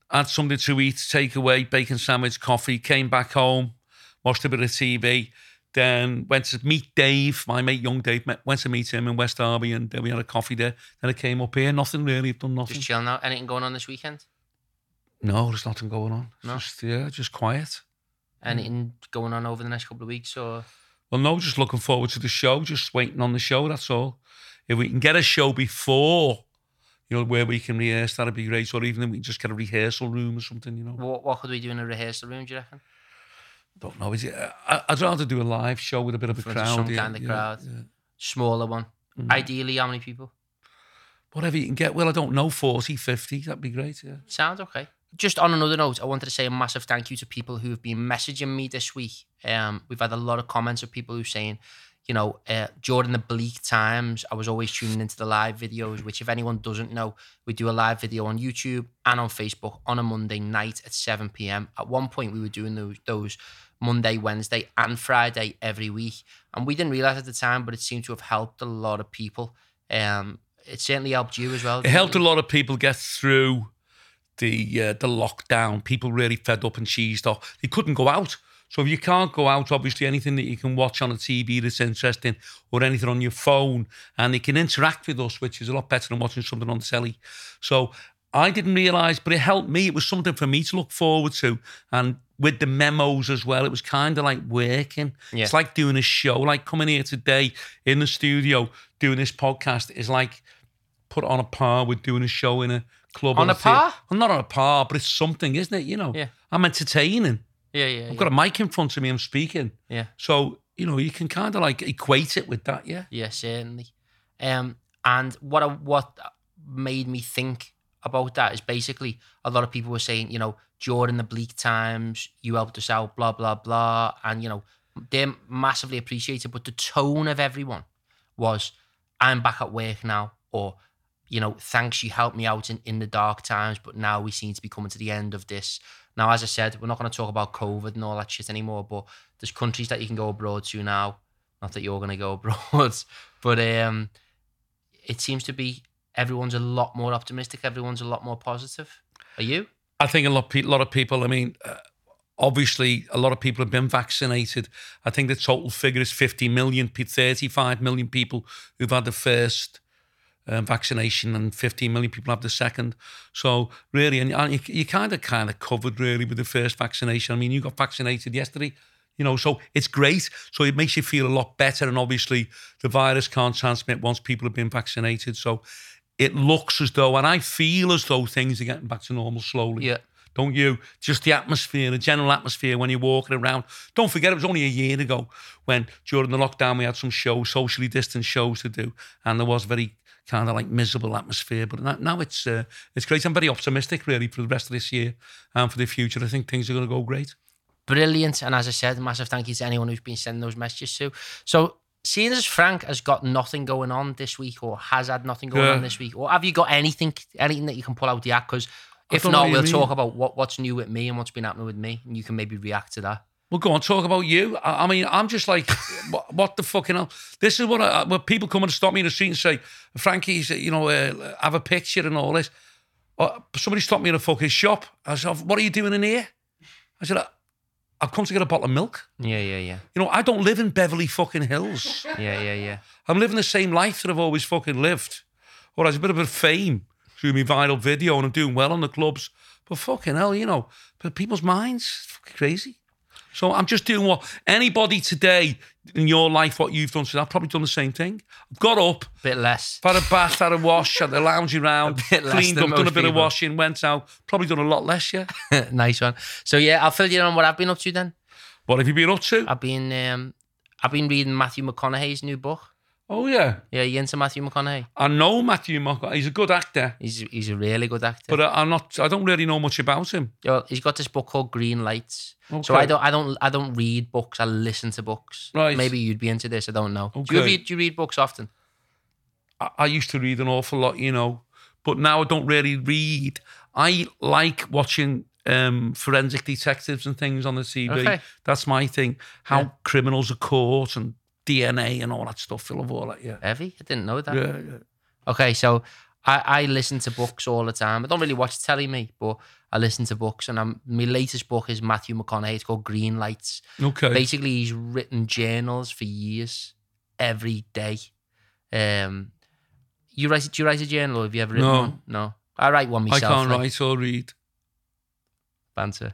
Speaker 2: had something to eat, take away, bacon sandwich, coffee, came back home, watched a bit of TV, then went to meet Dave, my mate, young Dave, met, went to meet him in West Derby and then we had a coffee there. Then I came up here, nothing really, I've done nothing.
Speaker 1: Just chilling out. Anything going on this weekend?
Speaker 2: No, there's nothing going on.
Speaker 1: No?
Speaker 2: Just, yeah, just quiet.
Speaker 1: Anything going on over the next couple of weeks? Or
Speaker 2: Well, no, just looking forward to the show, just waiting on the show, that's all. If we can get a show before, you know, where we can rehearse, that'd be great. Or even if we can just get a rehearsal room or something, you know.
Speaker 1: what, what could we do in a rehearsal room? Do you reckon?
Speaker 2: Don't know. Is it, I, I'd rather do a live show with a bit of a crowd.
Speaker 1: some
Speaker 2: yeah,
Speaker 1: kind of
Speaker 2: yeah,
Speaker 1: crowd.
Speaker 2: yeah.
Speaker 1: Smaller one.
Speaker 2: Mm.
Speaker 1: Ideally, how many people?
Speaker 2: Whatever you can get. Well, I don't know, 40, 50, that'd be great, yeah.
Speaker 1: Sounds okay. Just on another note, I wanted to say a massive thank you to people who have been messaging me this week. Um, we've had a lot of comments of people who are saying, you know, uh, during the bleak times, I was always tuning into the live videos, which, if anyone doesn't know, we do a live video on YouTube and on Facebook on a Monday night at 7 p.m. At one point, we were doing those, those Monday, Wednesday, and Friday every week. And we didn't realize at the time, but it seemed to have helped a lot of people. Um, it certainly helped you as well.
Speaker 2: It helped a lot of people get through the uh, the lockdown. People really fed up and cheesed off. They couldn't go out. So if you can't go out, obviously anything that you can watch on a TV that's interesting or anything on your phone, and they can interact with us, which is a lot better than watching something on telly. So I didn't realise, but it helped me. It was something for me to look forward to. And with the memos as well, it was kind of like working.
Speaker 1: Yeah.
Speaker 2: It's like doing a show, like coming here today in the studio, doing this podcast is like put on a par with doing a show in a club.
Speaker 1: On a par?
Speaker 2: Well, not on a par, but it's something, isn't it? You know,
Speaker 1: Yeah.
Speaker 2: I'm entertaining.
Speaker 1: Yeah, yeah,
Speaker 2: I've got a mic in front of me. I'm speaking.
Speaker 1: yeah.
Speaker 2: So you know, you can kind of like equate it with that. Yeah.
Speaker 1: Yeah, certainly. Um, and what I, what made me think about that is basically a lot of people were saying, you know, during the bleak times, you helped us out, blah blah blah, and you know, they're massively appreciated. But the tone of everyone was, "I'm back at work now," or you know, thanks, you helped me out in, in the dark times, but now we seem to be coming to the end of this. Now, as I said, we're not going to talk about COVID and all that shit anymore, but there's countries that you can go abroad to now. Not that you're going to go abroad, but um, it seems to be everyone's a lot more optimistic. Everyone's a lot more positive. Are you?
Speaker 2: I think a lot, lot of people. I mean, uh, obviously, a lot of people have been vaccinated. I think the total figure is 50 million, pe- 35 million people who've had the first um, vaccination, and 15 million people have the second. So really, and, and you, you kind of kind of covered really with the first vaccination. I mean, you got vaccinated yesterday. You know, so it's great. So it makes you feel a lot better. And obviously, the virus can't transmit once people have been vaccinated. So it looks as though, and I feel as though things are getting back to normal slowly
Speaker 1: Yeah.
Speaker 2: don't you? Just the atmosphere, the general atmosphere when you're walking around. Don't forget, it was only a year ago when during the lockdown we had some shows, socially distanced shows to do, and there was very kind of like miserable atmosphere. But now, now it's uh, it's great. I'm very optimistic really for the rest of this year and for the future. I think things are going to go great.
Speaker 1: Brilliant. And as I said, massive thank you to anyone who's been sending those messages to. So, seeing as Frank has got nothing going on this week or has had nothing going
Speaker 2: Yeah.
Speaker 1: on this week, or have you got anything anything that you can pull out the act? Because if not, we'll
Speaker 2: mean.
Speaker 1: talk about what, what's new with me and what's been happening with me, and you can maybe react to that.
Speaker 2: Well, go on, talk about you. I, I mean, I'm just like, what, what the fucking hell? This is what I, when people come and stop me in the street and say, Frankie's, you know, uh, have a picture and all this. Uh, somebody stopped me in a fucking shop. I said, what are you doing in here? I said, I've come to get a bottle of milk.
Speaker 1: Yeah, yeah, yeah.
Speaker 2: You know, I don't live in Beverly fucking Hills.
Speaker 1: Yeah, yeah, yeah.
Speaker 2: I'm living the same life that I've always fucking lived. Or as a bit of a fame through my viral video and I'm doing well on the clubs. But fucking hell, you know, but people's minds, it's fucking crazy. So I'm just doing what anybody today in your life, what you've done, so I've probably done the same thing. I've got up,
Speaker 1: Bit less.
Speaker 2: had a bath, had a wash, had a lounge around,
Speaker 1: bit less
Speaker 2: cleaned up, done a bit of washing, went out. Probably done a lot less, yeah.
Speaker 1: nice one. So yeah, I'll fill you in on what I've been up to then.
Speaker 2: What have you been up to?
Speaker 1: I've been um I've been reading Matthew McConaughey's new book.
Speaker 2: Oh, yeah.
Speaker 1: Yeah, you into Matthew McConaughey?
Speaker 2: I know Matthew McConaughey. He's a good actor,
Speaker 1: He's he's a really good actor.
Speaker 2: but I- I'm not, I don't really know much about him.
Speaker 1: Well, he's got this book called Green Lights. So I don't, I don't, I don't read books. I listen to books.
Speaker 2: Right.
Speaker 1: Maybe you'd be into this. I don't know. Do you read? Do you read books often?
Speaker 2: I, I used to read an awful lot, you know, but now I don't really read. I like watching um, forensic detectives and things on the TV.
Speaker 1: Okay.
Speaker 2: That's my thing. How
Speaker 1: Yeah.
Speaker 2: criminals are caught and DNA and all that stuff. I love all that. Yeah.
Speaker 1: Heavy. I didn't know that.
Speaker 2: Yeah, yeah.
Speaker 1: Okay, so I, I listen to books all the time. I don't really watch telly, me, but I listen to books. And I'm, my latest book is Matthew McConaughey. It's called Green Lights.
Speaker 2: Okay.
Speaker 1: Basically, he's written journals for years, every day. Um, you write? Do you write a journal? Have you ever written
Speaker 2: No.
Speaker 1: one? No. I write one myself.
Speaker 2: I can't
Speaker 1: like-
Speaker 2: write or read.
Speaker 1: banter.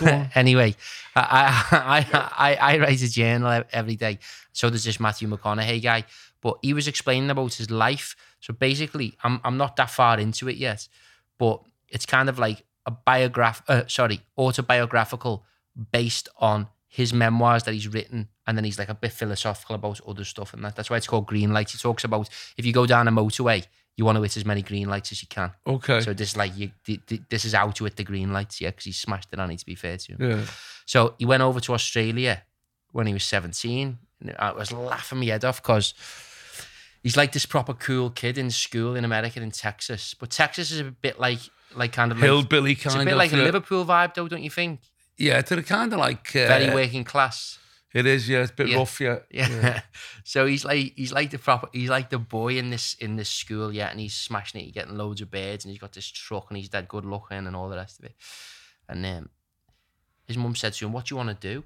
Speaker 1: Anyway, I, I, I, I, I write a journal every day. So there's this Matthew McConaughey guy, but he was explaining about his life. So basically, I'm, I'm not that far into it yet, but it's kind of like a biograph, uh, sorry, autobiographical based on his memoirs that he's written. And then he's like a bit philosophical about other stuff. And that, that's why it's called Green Light. He talks about if you go down a motorway, you want to hit as many green lights as you can.
Speaker 2: Okay.
Speaker 1: So this is like you, th- th- this is how to hit the green lights, yeah, because he smashed it on it. To be fair to him,
Speaker 2: yeah.
Speaker 1: so he went over to Australia when he was seventeen. And I was laughing my head off because he's like this proper cool kid in school in America in Texas, but Texas is a bit like like kind of like,
Speaker 2: Hillbilly
Speaker 1: it's
Speaker 2: kind
Speaker 1: a bit
Speaker 2: of.
Speaker 1: like a. Liverpool vibe, though, don't you think?
Speaker 2: Yeah, to the kind of like. Uh,
Speaker 1: Very working class.
Speaker 2: It is, yeah. It's a bit
Speaker 1: Yeah.
Speaker 2: rough, yeah.
Speaker 1: Yeah. so he's like he's like the proper he's like the boy in this in this school, yeah, and he's smashing it, he's getting loads of birds, and he's got this truck and he's dead good looking and all the rest of it. And um, his mum said to him, What do you want to do?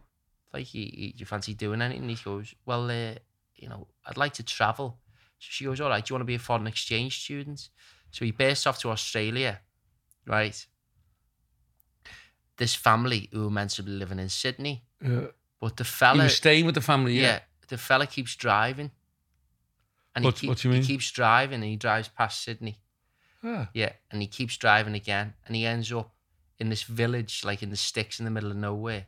Speaker 1: Like he, he, you fancy doing anything? And he goes, Well, uh, you know, I'd like to travel. So she goes, All right, do you want to be a foreign exchange student? So he bursts off to Australia, right? This family who were meant to be living in Sydney,
Speaker 2: yeah.
Speaker 1: But the
Speaker 2: He
Speaker 1: fella
Speaker 2: was staying with the family,
Speaker 1: yeah.
Speaker 2: yeah.
Speaker 1: the fella keeps driving. And
Speaker 2: What-
Speaker 1: he, keep,
Speaker 2: what do you mean?
Speaker 1: he keeps driving and he drives past Sydney.
Speaker 2: Ah.
Speaker 1: Yeah, and he keeps driving again, and he ends up in this village, like in the sticks in the middle of nowhere.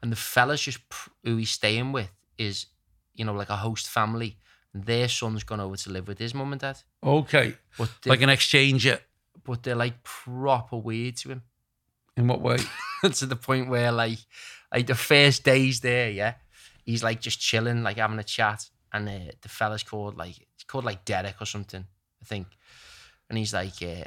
Speaker 1: And the fellas just who he's staying with is, you know, like a host family. And their son's gone over to live with his mum and dad,
Speaker 2: Okay.
Speaker 1: but
Speaker 2: Like an exchanger.
Speaker 1: but they're like proper weird to him.
Speaker 2: In what way?
Speaker 1: to the point where like like the first days there, yeah, he's like just chilling, like having a chat, and uh, the fella's called like it's called like Derek or something, I think, and he's like, uh,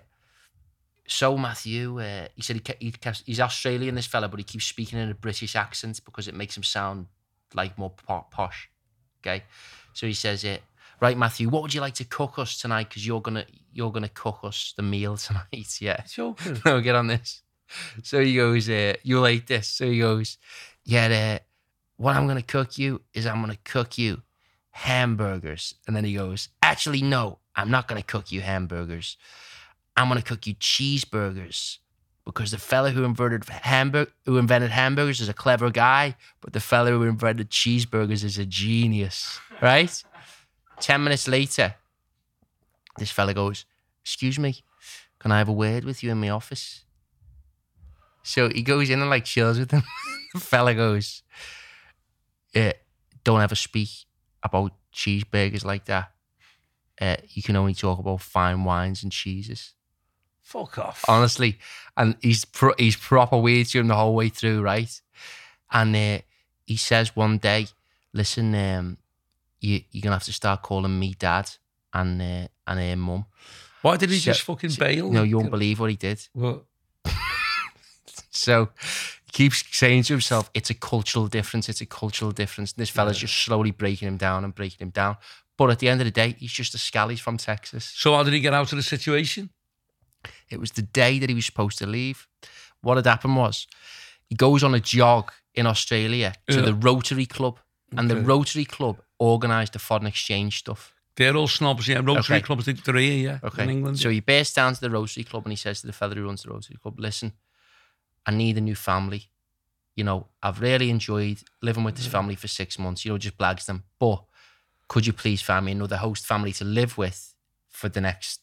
Speaker 1: so Matthew, uh, he said he, ke- he kept, he's Australian, this fella, but he keeps speaking in a British accent because it makes him sound like more posh. Okay, so he says it. Right, Matthew. What would you like to cook us tonight? Because you're gonna you're gonna cook us the meal tonight. Yeah.
Speaker 2: Joking.
Speaker 1: no, get on this. So he goes, uh, you like this. So he goes, yeah, uh, what I'm going to cook you is I'm going to cook you hamburgers. And then he goes, actually, no, I'm not going to cook you hamburgers. I'm going to cook you cheeseburgers because the fella who invented hamburg who invented hamburgers is a clever guy, but the fella who invented cheeseburgers is a genius, right? 10 minutes later, this fella goes, excuse me, can I have a word with you in my office? So he goes in and like chills with him. the fella goes, uh, don't ever speak about cheeseburgers like that. Uh, you can only talk about fine wines and cheeses.
Speaker 2: Fuck off.
Speaker 1: Honestly, and he's pro- he's proper weird to him the whole way through, right? And uh, he says one day, "Listen, um, you you're gonna have to start calling me dad and uh, and uh, mum."
Speaker 2: Why did he
Speaker 1: So-
Speaker 2: just fucking bail?
Speaker 1: No, you won't believe what he did.
Speaker 2: What?
Speaker 1: So he keeps saying to himself, it's a cultural difference, it's a cultural difference. And this fella's just slowly breaking him down and breaking him down. But at the end of the day, he's just a scally from Texas.
Speaker 2: So how did he get out of the situation?
Speaker 1: It was the day that he was supposed to leave. What had happened was he goes on a jog in Australia to
Speaker 2: Yeah.
Speaker 1: the Rotary Club. And the Rotary Club organised the foreign exchange stuff.
Speaker 2: They're all snobs, yeah. Rotary
Speaker 1: Okay.
Speaker 2: clubs, they- they're here, yeah,
Speaker 1: Okay.
Speaker 2: in England.
Speaker 1: So he bursts down to the Rotary Club and he says to the fella who runs the Rotary Club, listen, I need a new family. You know, I've really enjoyed living with this mm. family for six months, you know, just blags them. But could you please find me another host family to live with for the next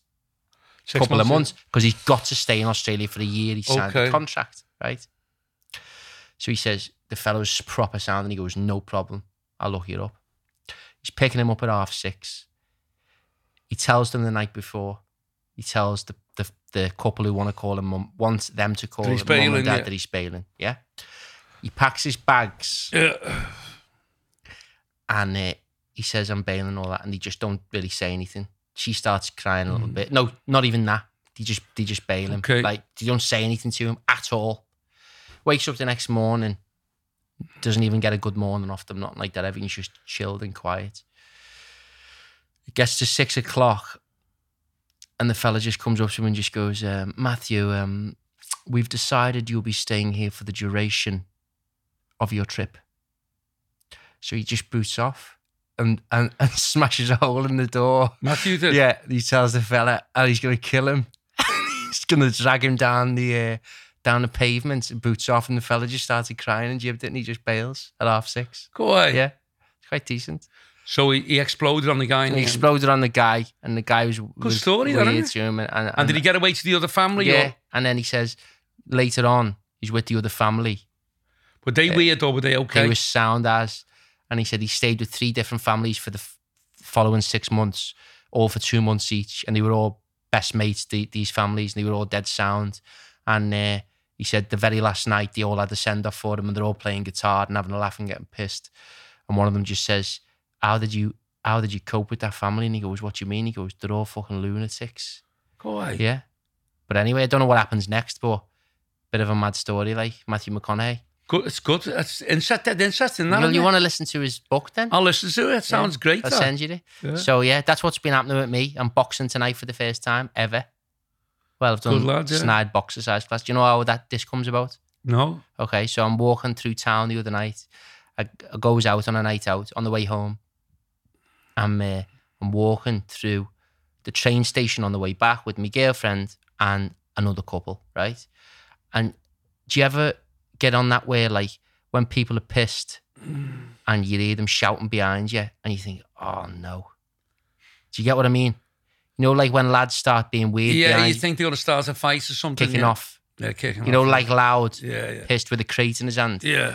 Speaker 2: Six
Speaker 1: couple of months? Because he's got to stay in Australia for a year. He signed
Speaker 2: Okay.
Speaker 1: a contract, right? So he says, the fellow's proper sound and he goes, no problem. I'll look you up. He's picking him up at half six. He tells them the night before. He tells the the, couple who want to call him mum, wants them to call him mum
Speaker 2: bailing,
Speaker 1: and dad
Speaker 2: yeah.
Speaker 1: that he's bailing. Yeah. He packs his bags
Speaker 2: Yeah.
Speaker 1: and uh, he says I'm bailing all that, and they just don't really say anything. She starts crying a little
Speaker 2: Mm.
Speaker 1: bit. No, not even that. They just they just bail him.
Speaker 2: Okay.
Speaker 1: Like they don't say anything to him at all. Wakes up the next morning, doesn't even get a good morning off them, nothing like that. Everything's just chilled and quiet. It gets to six o'clock, and the fella just comes up to him and just goes, um, "Matthew, um, we've decided you'll be staying here for the duration of your trip." So he just boots off and, and, and smashes a hole in the door.
Speaker 2: Matthew did.
Speaker 1: Yeah, he tells the fella, and he's going to kill him. he's going to drag him down the uh, down the pavement boots off, and the fella just started crying and jibbed it, and he just bails at half six.
Speaker 2: Away.
Speaker 1: Yeah, it's quite decent.
Speaker 2: So he, he exploded on the guy.
Speaker 1: And he exploded on the guy, and the guy was, was
Speaker 2: story,
Speaker 1: weird to him. And, and,
Speaker 2: And did he get away to the other family?
Speaker 1: Yeah,
Speaker 2: Or,
Speaker 1: and then he says later on he's with the other family.
Speaker 2: were they weird or were they okay?
Speaker 1: They were sound as, and he said he stayed with three different families for the f- following six months, all for two months each, and they were all best mates. The, these families, and they were all dead sound. And uh, he said the very last night they all had a send off for him, and they're all playing guitar and having a laugh and getting pissed. And one of them just says, "How did you?" How did you cope with that family? And he goes, What do you mean? He goes, They're all fucking lunatics.
Speaker 2: Go away.
Speaker 1: Yeah. But anyway, I don't know what happens next, but bit of a mad story, like Matthew McConaughey.
Speaker 2: Good. It's good. It's interesting. interesting that,
Speaker 1: Well, you want to listen to his book then?
Speaker 2: I'll listen to it. It sounds great.
Speaker 1: I'll
Speaker 2: that.
Speaker 1: send you it.
Speaker 2: Yeah.
Speaker 1: So yeah, that's what's been happening with me. I'm boxing tonight for the first time ever. Well, I've done
Speaker 2: lad, yeah.
Speaker 1: snide boxercise class. Do you know how that this comes about?
Speaker 2: No.
Speaker 1: Okay, so I'm walking through town the other night. I, I goes out on a night out on the way home. I'm uh, I'm walking through the train station on the way back with my girlfriend and another couple, right? And do you ever get on that way, like when people are pissed and you hear them shouting behind you and you think, oh no. Do you get what I mean? You know, like when lads start being weird,
Speaker 2: Yeah, you think they're going to start a fight or something.
Speaker 1: kicking
Speaker 2: yeah.
Speaker 1: off.
Speaker 2: Yeah, kicking
Speaker 1: You know,
Speaker 2: off.
Speaker 1: like loud,
Speaker 2: Yeah, yeah.
Speaker 1: pissed with a crate in his hand.
Speaker 2: Yeah.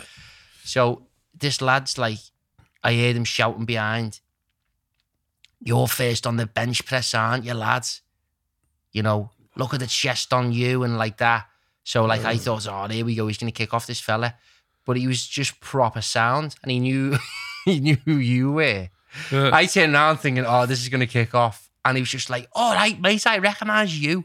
Speaker 1: So this lad's like, I heard him shouting behind. You're first on the bench press, aren't you, lads? You know, look at the chest on you and like that. So like I thought, oh, there we go. He's gonna kick off this fella, but he was just proper sound, and he knew he knew who you were.
Speaker 2: Yeah.
Speaker 1: I turned around thinking, oh, this is gonna kick off, and he was just like, all right, mate, I recognise you,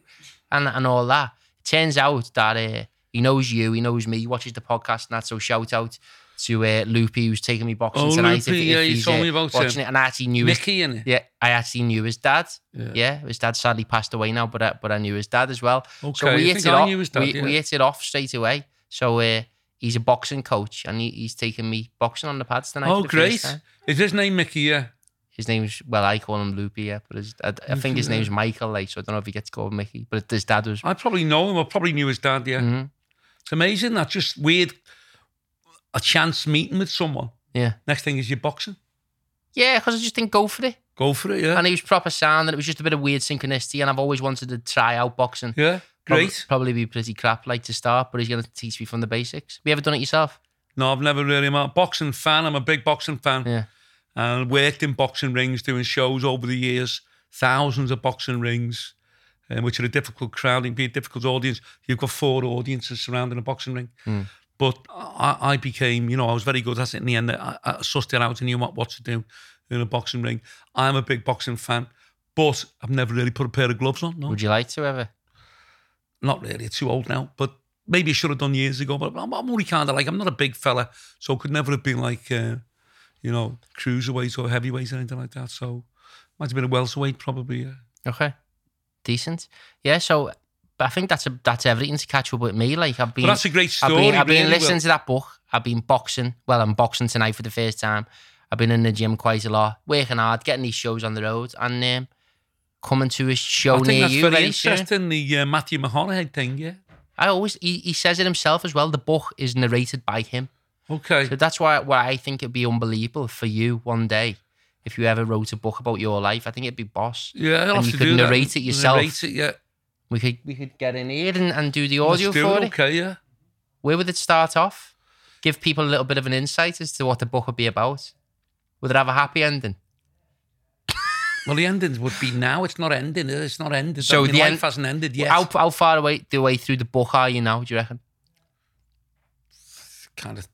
Speaker 1: and and all that. Turns out that uh, he knows you, he knows me, he watches the podcast and that. So shout out to uh, Loopy who's taking me boxing
Speaker 2: Oh,
Speaker 1: tonight.
Speaker 2: Loopy, yeah, you told
Speaker 1: uh,
Speaker 2: me about
Speaker 1: watching
Speaker 2: him.
Speaker 1: it, and I actually knew his
Speaker 2: Mickey in it.
Speaker 1: yeah, I actually knew his dad.
Speaker 2: Yeah.
Speaker 1: Yeah, his dad sadly passed away now, but I, but I knew his dad as well.
Speaker 2: Okay, I
Speaker 1: we hit it off.
Speaker 2: his dad,
Speaker 1: we,
Speaker 2: yeah.
Speaker 1: we hit it off straight away. So uh, he's a boxing coach, and he, he's taking me boxing on the pads tonight.
Speaker 2: Oh,
Speaker 1: for the first
Speaker 2: great. Is his name Mickey? Yeah.
Speaker 1: His name's well, I call him Loopy, yeah, but his, I, I think his name's Michael. Like, so I don't know if he gets called Mickey, but his dad was.
Speaker 2: I probably know him. I probably knew his dad. Yeah.
Speaker 1: Mhm.
Speaker 2: It's amazing. That just weird. A chance meeting with someone.
Speaker 1: Yeah,
Speaker 2: Next thing is you're boxing.
Speaker 1: yeah, because I just didn't go for it,
Speaker 2: Go for it. Yeah.
Speaker 1: and he was proper sound, and it was just a bit of weird synchronicity, and I've always wanted to try out boxing.
Speaker 2: yeah. Great.
Speaker 1: Probably be pretty crap like to start, but he's going to teach me from the basics. Have you ever done it yourself?
Speaker 2: No, I've never really. I'm a boxing fan. I'm a big boxing fan.
Speaker 1: Yeah.
Speaker 2: And worked in boxing rings, doing shows over the years. Thousands of boxing rings, um, which are a difficult crowd. It be a difficult audience. You've got four audiences surrounding a boxing ring. But I, I became, you know, I was very good at it in the end. I, I sussed it out and knew what, what to do in a boxing ring. I'm a big boxing fan, but I've never really put a pair of gloves on. No,
Speaker 1: Would you like to ever?
Speaker 2: not really. Too old now, but maybe I should have done years ago. But I'm, I'm only kind of like I'm not a big fella, so could never have been like, uh, you know, cruiserweight or heavyweight or anything like that. So might have been a welterweight probably. Yeah.
Speaker 1: Okay, decent. Yeah. So, I think that's a, that's everything to catch up with me. Like I've been,
Speaker 2: But that's a great
Speaker 1: I've
Speaker 2: story.
Speaker 1: been, I've been
Speaker 2: really,
Speaker 1: listening
Speaker 2: Will.
Speaker 1: to that book. I've been boxing. Well, I'm boxing tonight for the first time. I've been in the gym quite a lot, working hard, getting these shows on the road, and um, coming to a show
Speaker 2: I think
Speaker 1: near
Speaker 2: that's
Speaker 1: you
Speaker 2: very
Speaker 1: very soon.
Speaker 2: The uh, Matthew McConaughey thing. Yeah.
Speaker 1: I always he, he says it himself as well. The book is narrated by him.
Speaker 2: Okay.
Speaker 1: So that's why why I think it'd be unbelievable for you one day if you ever wrote a book about your life. I think it'd be boss.
Speaker 2: Yeah, I'll
Speaker 1: and you could
Speaker 2: do that.
Speaker 1: narrate it yourself.
Speaker 2: Narrate it, yeah.
Speaker 1: We could we could get in here and, and do the audio
Speaker 2: Let's do
Speaker 1: for
Speaker 2: it. Okay, yeah.
Speaker 1: Where would it start off? Give people a little bit of an insight as to what the book would be about. Would it have a happy ending?
Speaker 2: Well, the ending would be now. It's not ending. It's not ended.
Speaker 1: So
Speaker 2: I mean,
Speaker 1: the
Speaker 2: life
Speaker 1: end-
Speaker 2: hasn't ended yet.
Speaker 1: How, how far away the way through the book are you now? Do you reckon?
Speaker 2: kind of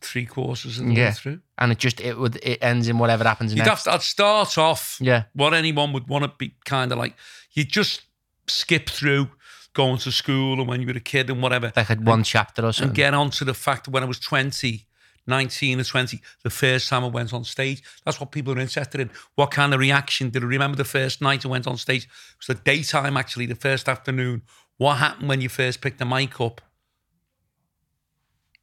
Speaker 2: three quarters of the way
Speaker 1: Yeah.
Speaker 2: through.
Speaker 1: And it just it would it ends in whatever happens
Speaker 2: You'd
Speaker 1: next.
Speaker 2: have to, I'd start off
Speaker 1: Yeah.
Speaker 2: what anyone would want to be kind of like. You just skip through going to school and when you were a kid and whatever,
Speaker 1: like had one chapter or
Speaker 2: and
Speaker 1: something.
Speaker 2: get on to the fact that when I was 20, 19 or 20, the first time I went on stage, that's what people are interested in. What kind of reaction did I remember the first night I went on stage? It was the daytime, actually, the first afternoon. What happened when you first picked the mic up?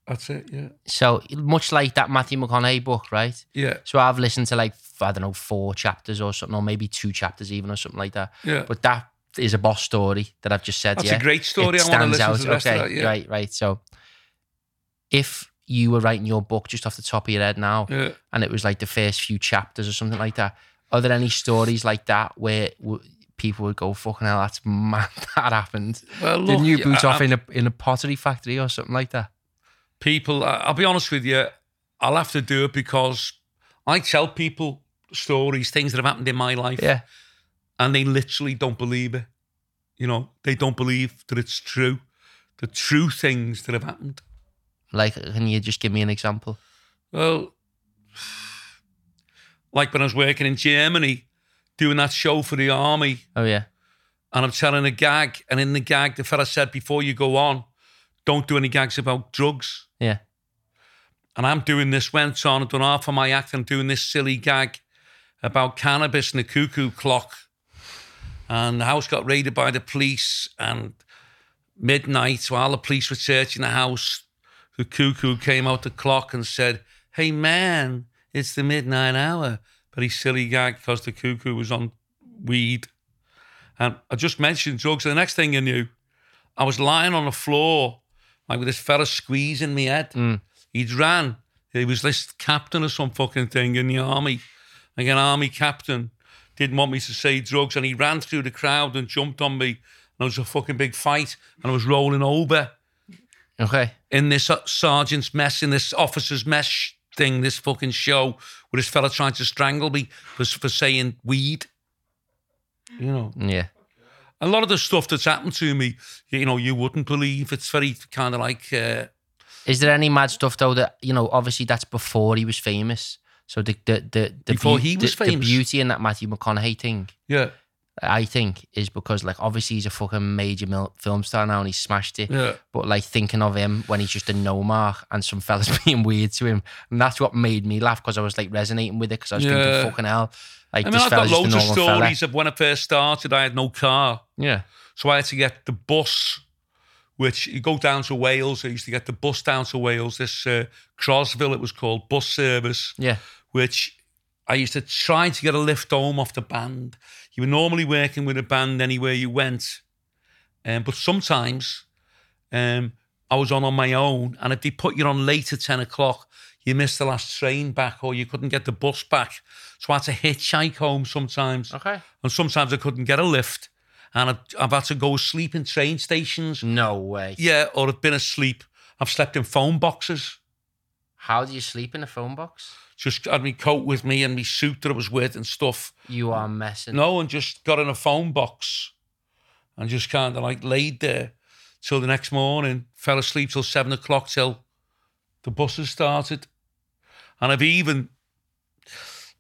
Speaker 2: That's it, yeah.
Speaker 1: so much like that Matthew McConaughey book, right?
Speaker 2: Yeah,
Speaker 1: So I've listened to like I don't know four chapters or something, or maybe two chapters even, or something like that.
Speaker 2: yeah.
Speaker 1: But that is a boss story that I've just said.
Speaker 2: That's
Speaker 1: yeah,
Speaker 2: a great story.
Speaker 1: It
Speaker 2: I want to
Speaker 1: stands
Speaker 2: out. to the rest
Speaker 1: okay,
Speaker 2: that, yeah.
Speaker 1: right, right. So if you were writing your book just off the top of your head now,
Speaker 2: Yeah.
Speaker 1: and it was like the first few chapters or something like that, are there any stories like that where w- people would go, "Fucking hell, that's mad that happened"?
Speaker 2: Well, look,
Speaker 1: Didn't you boot
Speaker 2: I-
Speaker 1: off
Speaker 2: I-
Speaker 1: in a in a pottery factory or something like that?
Speaker 2: people, I'll be honest with you, I'll have to do it because I tell people stories, things that have happened in my life,
Speaker 1: Yeah,
Speaker 2: and they literally don't believe it. You know, they don't believe that it's true. The true things that have happened.
Speaker 1: like can you just give me an example?
Speaker 2: Well, like when I was working in Germany, doing that show for the army,
Speaker 1: Oh yeah,
Speaker 2: and I'm telling a gag, and in the gag, the fella said, before you go on, don't do any gags about drugs.
Speaker 1: yeah,
Speaker 2: And I'm doing this, went on, I've done half of my act, I'm doing this silly gag about cannabis and the cuckoo clock. And the house got raided by the police, and midnight, while the police were searching the house, the cuckoo came out the clock and said, Hey man, it's the midnight hour. But he silly gag because the cuckoo was on weed. And I just mentioned drugs. And the next thing I knew, I was lying on the floor, like with this fella squeezing me head.
Speaker 1: Mm.
Speaker 2: He'd ran. He was this captain or some fucking thing in the army, like an army captain, didn't want me to say drugs, and he ran through the crowd and jumped on me. And it was a fucking big fight, and I was rolling over
Speaker 1: Okay.
Speaker 2: in this uh, sergeant's mess, in this officer's mess thing, this fucking show, with this fella trying to strangle me for, for saying weed. You know,
Speaker 1: Yeah.
Speaker 2: a lot of the stuff that's happened to me, you know, you wouldn't believe. It's very kind of like, uh,
Speaker 1: Is there any mad stuff though that you know? Obviously, that's before he was famous. So the the the, the
Speaker 2: Before
Speaker 1: beau-
Speaker 2: he was
Speaker 1: the, the beauty in that Matthew McConaughey thing,
Speaker 2: yeah,
Speaker 1: I think, is because like obviously he's a fucking major mil- film star now and he smashed it.
Speaker 2: yeah.
Speaker 1: But like thinking of him when he's just a no mark and some fellas being weird to him, and that's what made me laugh because I was like resonating with it because I was
Speaker 2: Yeah.
Speaker 1: thinking fucking hell, like
Speaker 2: I mean, I've got
Speaker 1: fella's just a
Speaker 2: loads of
Speaker 1: normal fella.
Speaker 2: stories of when I first started, I had no car.
Speaker 1: Yeah.
Speaker 2: So I had to get the bus, which you go down to Wales. I used to get the bus down to Wales, this uh, Crosville, it was called, bus service,
Speaker 1: Yeah.
Speaker 2: which I used to try to get a lift home off the band. You were normally working with a band anywhere you went. Um, but sometimes um, I was on on my own, and if they put you on late at 10 o'clock, you missed the last train back or you couldn't get the bus back. So I had to hitchhike home sometimes.
Speaker 1: Okay.
Speaker 2: And sometimes I couldn't get a lift. And I've, I've had to go sleep in train stations.
Speaker 1: No way.
Speaker 2: Yeah, or I've been asleep. I've slept in phone boxes.
Speaker 1: How do you sleep in a phone box?
Speaker 2: Just had my coat with me and my suit that I was with and stuff.
Speaker 1: You are messing.
Speaker 2: No, and just got in a phone box and just kind of like laid there till the next morning. Fell asleep till seven o'clock till the buses started. And I've even,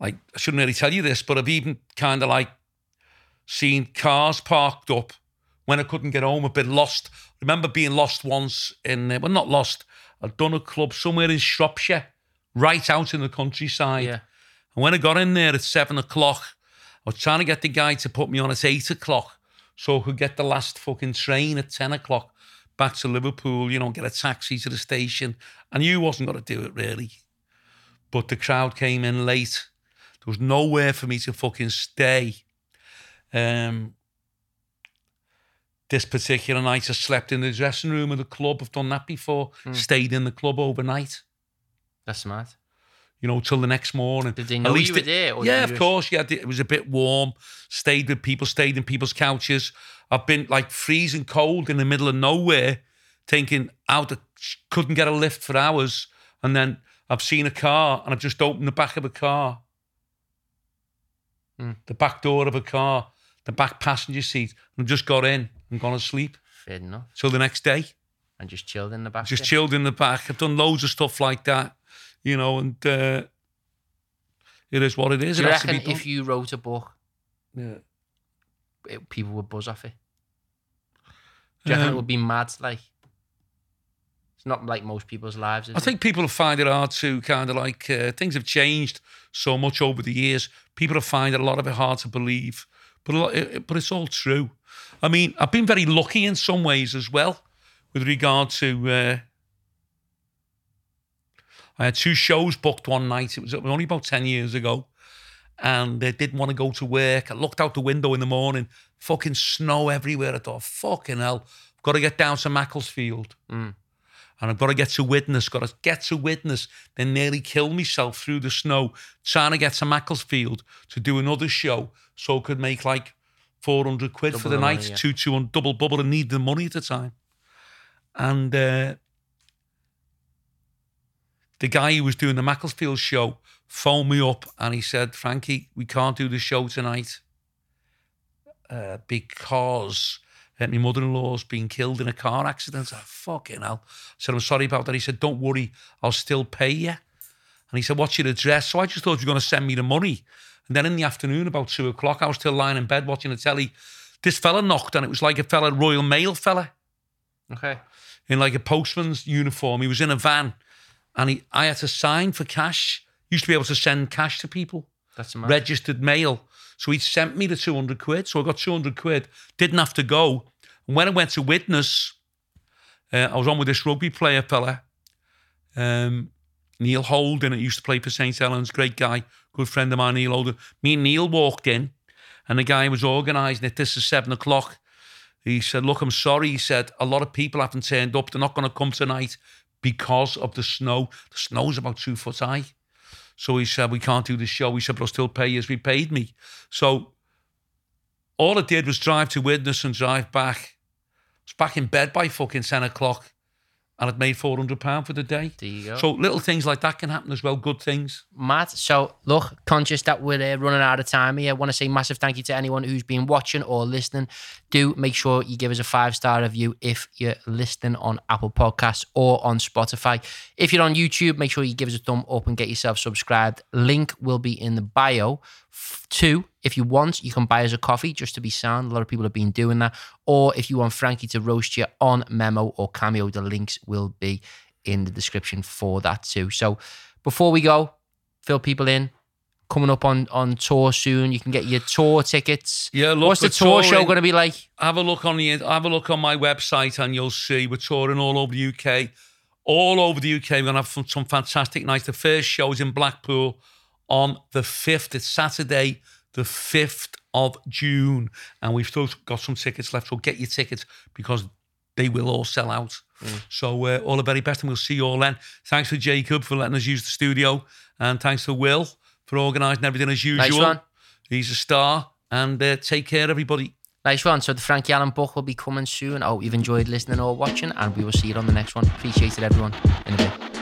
Speaker 2: like, I shouldn't really tell you this, but I've even kind of like seen cars parked up when I couldn't get home, a bit lost. remember being lost once in, uh, well, not lost, I'd done a club somewhere in Shropshire, right out in the countryside.
Speaker 1: Yeah.
Speaker 2: And when I got in there at seven o'clock, I was trying to get the guy to put me on at eight o'clock so I could get the last fucking train at 10 o'clock back to Liverpool, you know, get a taxi to the station. And you wasn't going to do it really. But the crowd came in late. There was nowhere for me to fucking stay. Um, this particular night, I slept in the dressing room of the club. I've done that before. Stayed in the club overnight
Speaker 1: That's smart.
Speaker 2: you know, till the next morning.
Speaker 1: Did they know you were
Speaker 2: it-
Speaker 1: there,
Speaker 2: yeah, of course. Yeah, it was a bit warm. Stayed with people, stayed in people's couches. I've been like freezing cold in the middle of nowhere, thinking out couldn't get a lift for hours, and then I've seen a car and I've just opened the back of a car,
Speaker 1: Hmm.
Speaker 2: the back door of a car, the back passenger seat, and just got in and gone to sleep
Speaker 1: Fair enough.
Speaker 2: till the next day.
Speaker 1: And just chilled in the back.
Speaker 2: Just chilled in the back. I've done loads of stuff like that, you know, and uh, it is what it is.
Speaker 1: Do you
Speaker 2: it
Speaker 1: reckon if you wrote a book,
Speaker 2: Yeah.
Speaker 1: it, people would buzz off it? Do you reckon it
Speaker 2: Um,
Speaker 1: would be mad? Like, it's not like most people's lives. Is
Speaker 2: I think people find it hard to kind of like uh, things have changed so much over the years. People find it a lot of it hard to believe, but lot, but it's all true. I mean, I've been very lucky in some ways as well, with regard to. Uh, I had two shows booked one night. It was, only about ten years ago, and I didn't want to go to work. I looked out the window in the morning, fucking snow everywhere. I thought, fucking hell, I've got to get down to Macclesfield and I've got to get to Widnes, got to get to Widnes, then nearly kill myself through the snow trying to get to Macclesfield to do another show so I could make like 400 quid for the
Speaker 1: the
Speaker 2: night,
Speaker 1: money, yeah.
Speaker 2: two, two on double bubble and need the money at the time. And uh, the guy who was doing the Macclesfield show phoned me up and he said, Frankie, we can't do the show tonight uh, because uh, my mother-in-law's been killed in a car accident. I fucking hell. I said, I'm sorry about that. He said, don't worry, I'll still pay you. And he said, what's your address? So I just thought you were going to send me the money. And then in the afternoon, about two o'clock, I was still lying in bed watching the telly. This fella knocked and it was like a fella, Royal Mail fella
Speaker 1: Okay.
Speaker 2: in like a postman's uniform. He was in a van and he, I had to sign for cash. Used to be able to send cash to people
Speaker 1: That's mad.
Speaker 2: registered mail. So he sent me the 200 quid. So I got 200 quid, didn't have to go. And when I went to Widnes, uh, I was on with this rugby player fella, um, Neil Holding, who used to play for St. Helens, great guy, good friend of mine, Neil Holding. Me and Neil walked in, and the guy was organising it. This is seven o'clock. He said, Look, I'm sorry. He said, A lot of people haven't turned up. They're not going to come tonight because of the snow. The snow's about two foot high. So he said, we can't do the show. He said, but I'll still pay you as we paid me. So all I did was drive to Widnes and drive back. I was back in bed by fucking 10 o'clock and I'd made £400 for the day.
Speaker 1: There you go.
Speaker 2: So little things like that can happen as well, good things.
Speaker 1: Matt, so look, conscious that we're uh, running out of time here. I want to say massive thank you to anyone who's been watching or listening. Do make sure you give us a five star review if you're listening on Apple Podcasts or on Spotify. If you're on YouTube, make sure you give us a thumb up and get yourself subscribed. Link will be in the bio. Two, if you want, you can buy us a coffee just to be sound. A lot of people have been doing that. Or if you want Frankie to roast you on Memmo or Cameo, the links will be in the description for that too. So before we go, fill people in. Coming up on on tour soon. You can get your tour tickets.
Speaker 2: Yeah, look,
Speaker 1: What's the tour show going to be like?
Speaker 2: have a look on the have a look on my website and you'll see we're touring all over the UK. All over the UK, we're gonna have some, some fantastic nights. The first show is in Blackpool on the fifth. It's Saturday, the fifth of June, and we've still got some tickets left. So get your tickets because they will all sell out. So uh, all the very best, and we'll see you all then. Thanks for Jacob for letting us use the studio, and thanks to Will for organising everything as usual.
Speaker 1: Nice one.
Speaker 2: He's a star, and uh, take care, everybody.
Speaker 1: Nice one. So the Frankie Allen book will be coming soon. I hope you've enjoyed listening or watching, and we will see you on the next one. Appreciate it, everyone. In a bit.